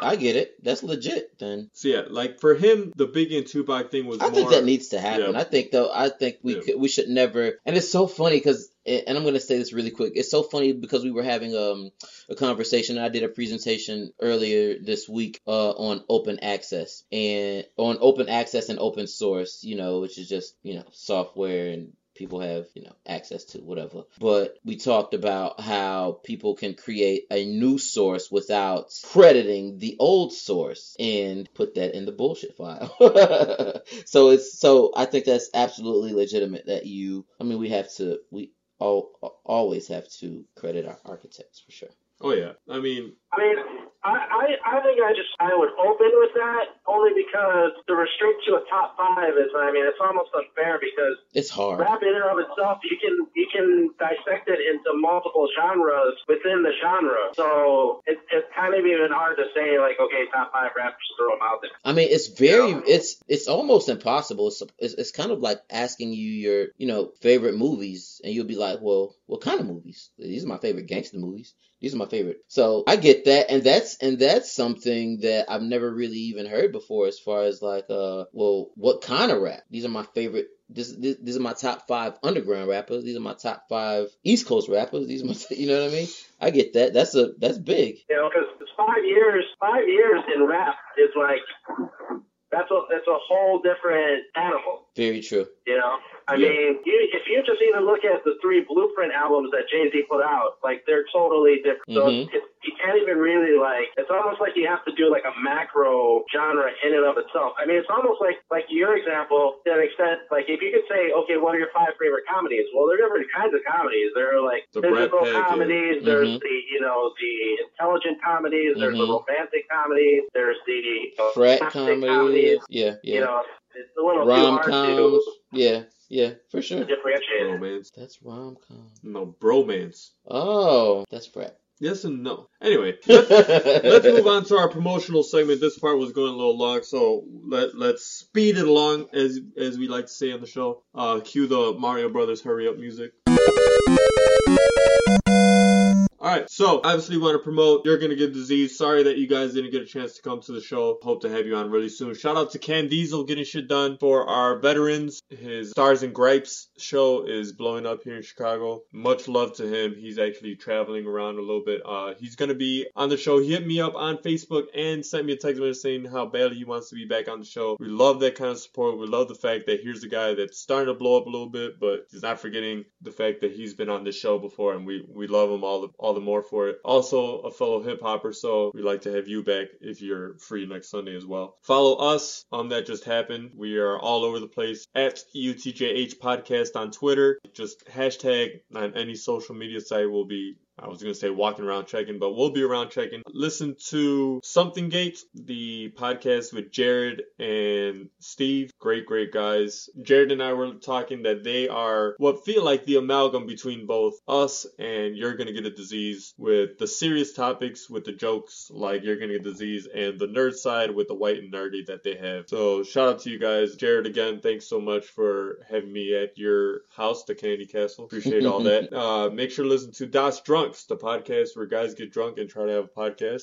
I get it. That's legit. Then So yeah, like for him, the Biggie and Tupac thing was I more. think that needs to happen. Yeah. I think though. I think we Yeah. could, we should never. And it's so funny because. And I'm gonna say this really quick. It's so funny because we were having um a conversation. I did a presentation earlier this week uh, on open access and on open access and open source. You know, which is just you know software and people have you know access to whatever. But we talked about how people can create a new source without crediting the old source and put that in the bullshit file. so it's so I think that's absolutely legitimate that you. I mean, we have to we all always have to credit our architects for sure. Oh yeah, I mean, I mean, I, I, think I just I would open with that only because to restrict to a top five is I mean it's almost unfair because It's hard. rap in and of itself you can you can dissect it into multiple genres within the genre. So it, it's kind of even hard to say like okay top five rappers throw them out there. I mean, it's very, it's it's almost impossible. It's, it's it's kind of like asking you your, you know, favorite movies, and you'll be like, well, what kind of movies? These are my favorite gangster movies. These are my favorite. So I get that, and that's and that's something that I've never really even heard before, as far as like, uh, well, what kind of rap? These are my favorite. This, this these are my top five underground rappers. These are my top five East Coast rappers. These are my, you know what I mean? I get that. That's a that's big. You know, because five years, five years in rap is like that's a that's a whole different animal. Very true. You know, I Yeah. mean, you, if you just even look at the three Blueprint albums that Jay Z put out, like they're totally different. So Mhm. it's, you can't even really like. It's almost like you have to do like a macro genre in and of itself. I mean, it's almost like like your example to an extent. Like if you could say, okay, what are your five favorite comedies? Well, there are different kinds of comedies. There are like The physical comedies. There's Mhm. the you know the intelligent comedies. There's the Mhm. romantic comedies. There's the you know, Frat comedies. comedy. Yeah, You yeah. know, it's a little rom coms. Yeah, yeah, for sure. differentiate. it. Bromance. That's rom com. No, bromance. Oh, that's frat. Yes and no. Anyway, let's, let's move on to our promotional segment. This part was going a little long, so let let's speed it along as as we like to say on the show. Uh, cue the Mario Brothers hurry up music. Alright, so obviously want to promote You're Gonna Get Disease. Sorry that you guys didn't get a chance to come to the show. Hope to have you on really soon. Shout out to Can Diesel getting shit done for our veterans. His Stars and Gripes show is blowing up here in Chicago. Much love to him. He's actually traveling around a little bit. Uh, he's gonna be on the show. He hit me up on Facebook and sent me a text message saying how badly he wants to be back on the show. We love that kind of support. We love the fact that here's a guy that's starting to blow up a little bit, but he's not forgetting the fact that he's been on this show before, and we we love him all the the more for it. Also, a fellow hip hopper, so we'd like to have you back if you're free next Sunday as well. Follow us on that just happened. We are all over the place at UTJH Podcast on Twitter. Just hashtag on any social media site will be I was gonna say walking around checking, but we'll be around checking. Listen to Something Gate, the podcast with Jared and Steve. Great, great guys. Jared and I were talking that they are what feel like the amalgam between both us and You're Gonna Get a Disease with the serious topics, with the jokes like You're Gonna Get a Disease, and the nerd side with the white and nerdy that they have. So shout out to you guys. Jared, again, thanks so much for having me at your house, the Candy Castle. Appreciate all that. Uh, make sure to listen to Das Drunks, the podcast where guys get drunk and try to have a podcast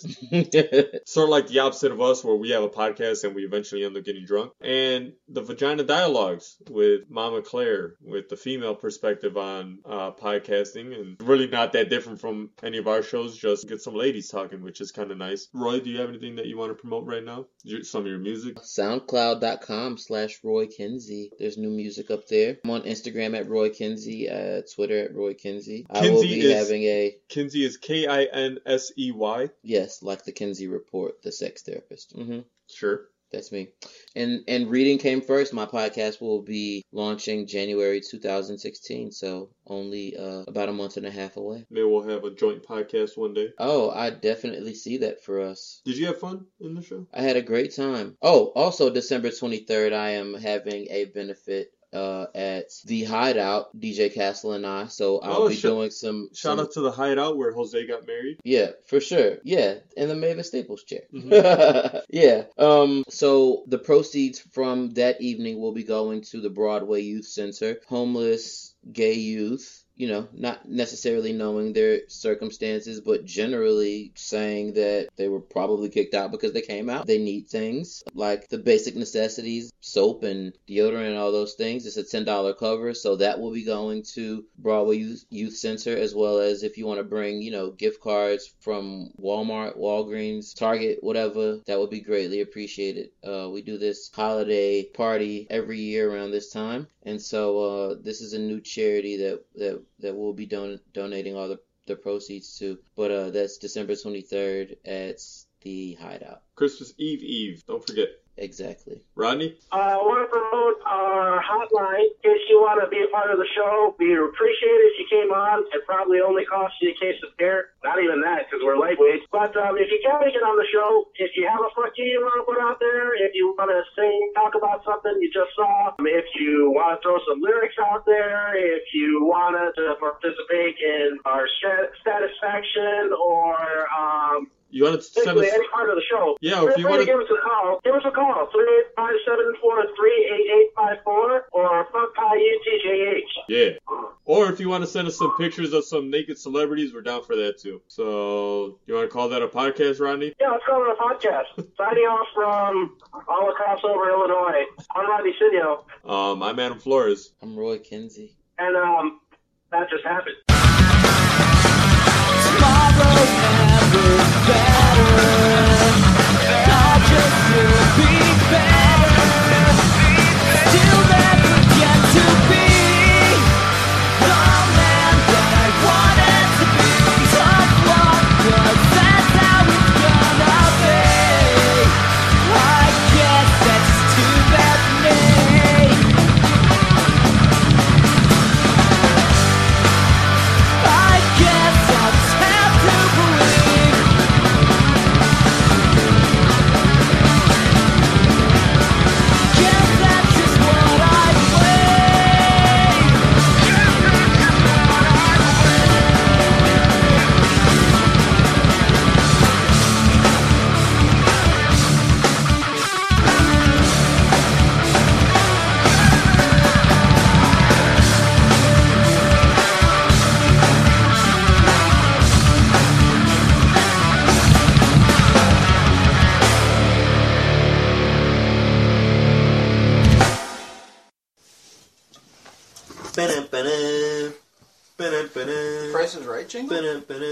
sort of like the opposite of us, where we have a podcast and we eventually end up getting drunk. And the Vagina Dialogues with Mama Claire, with the female perspective on uh, podcasting, and really not that different from any of our shows. Just get some ladies talking, which is kind of nice. Roy, do you have anything that you want to promote right now? Some of your music? SoundCloud.com slash Roy Kinsey. There's new music up there. I'm on Instagram at Roy Kinsey, uh, Twitter at Roy Kinsey. I will be is- having a, Kinsey is K I N S E Y. yes, like the Kinsey Report, the sex therapist. Mm-hmm. Sure. That's me. And and reading came first. My podcast will be launching January 2016, so only uh, about a month and a half away. Maybe we'll have a joint podcast one day. Oh, I definitely see that for us. Did you have fun in the show? I had a great time. Oh, also December 23rd, I am having a benefit uh, at the Hideout, DJ Castle and I. So I'll Oh, be sh- doing some, Shout some- out to the Hideout where Jose got married. Yeah, for sure. Yeah, in the Mavis Staples chair. Mm-hmm. yeah. Um. So the proceeds from that evening will be going to the Broadway Youth Center, homeless gay youth. You know, not necessarily knowing their circumstances, but generally saying that they were probably kicked out because they came out. They need things like the basic necessities, soap and deodorant and all those things. It's a ten dollar cover, so that will be going to Broadway Youth, Youth Center as well as if you want to bring, you know, gift cards from Walmart, Walgreens, Target, whatever, that would be greatly appreciated. Uh, we do this holiday party every year around this time, and so uh, this is a new charity that that that we'll be don- donating all the the proceeds to. But uh, that's December twenty third at the Hideout. Christmas Eve Eve. Don't forget. Exactly. Rodney? Uh, I want to promote our hotline in case you want to be a part of the show. We appreciate it if you came on. It probably only cost you a case of beer. Not even that because we're lightweight. But um, if you can't make it on the show, if you have a fuck you want to put out there, if you want to sing, talk about something you just saw, um, if you want to throw some lyrics out there, if you want to participate in our satisfaction or um, You want to send basically us? any part of the show. Yeah, if you wanna- give us a call, give us a call, 385-743-8854 or fuck UTJH. Yeah. Or if you want to send us some pictures of some naked celebrities, we're down for that too. So you want to call that a podcast, Rodney? Yeah, let's go to the podcast. Signing off from all across over Illinois. I'm Rodney Sinio, Um, I'm Adam Flores. I'm Roy Kinsey. and um, that just happened. Tomorrow's Ba-dum, ba-dum.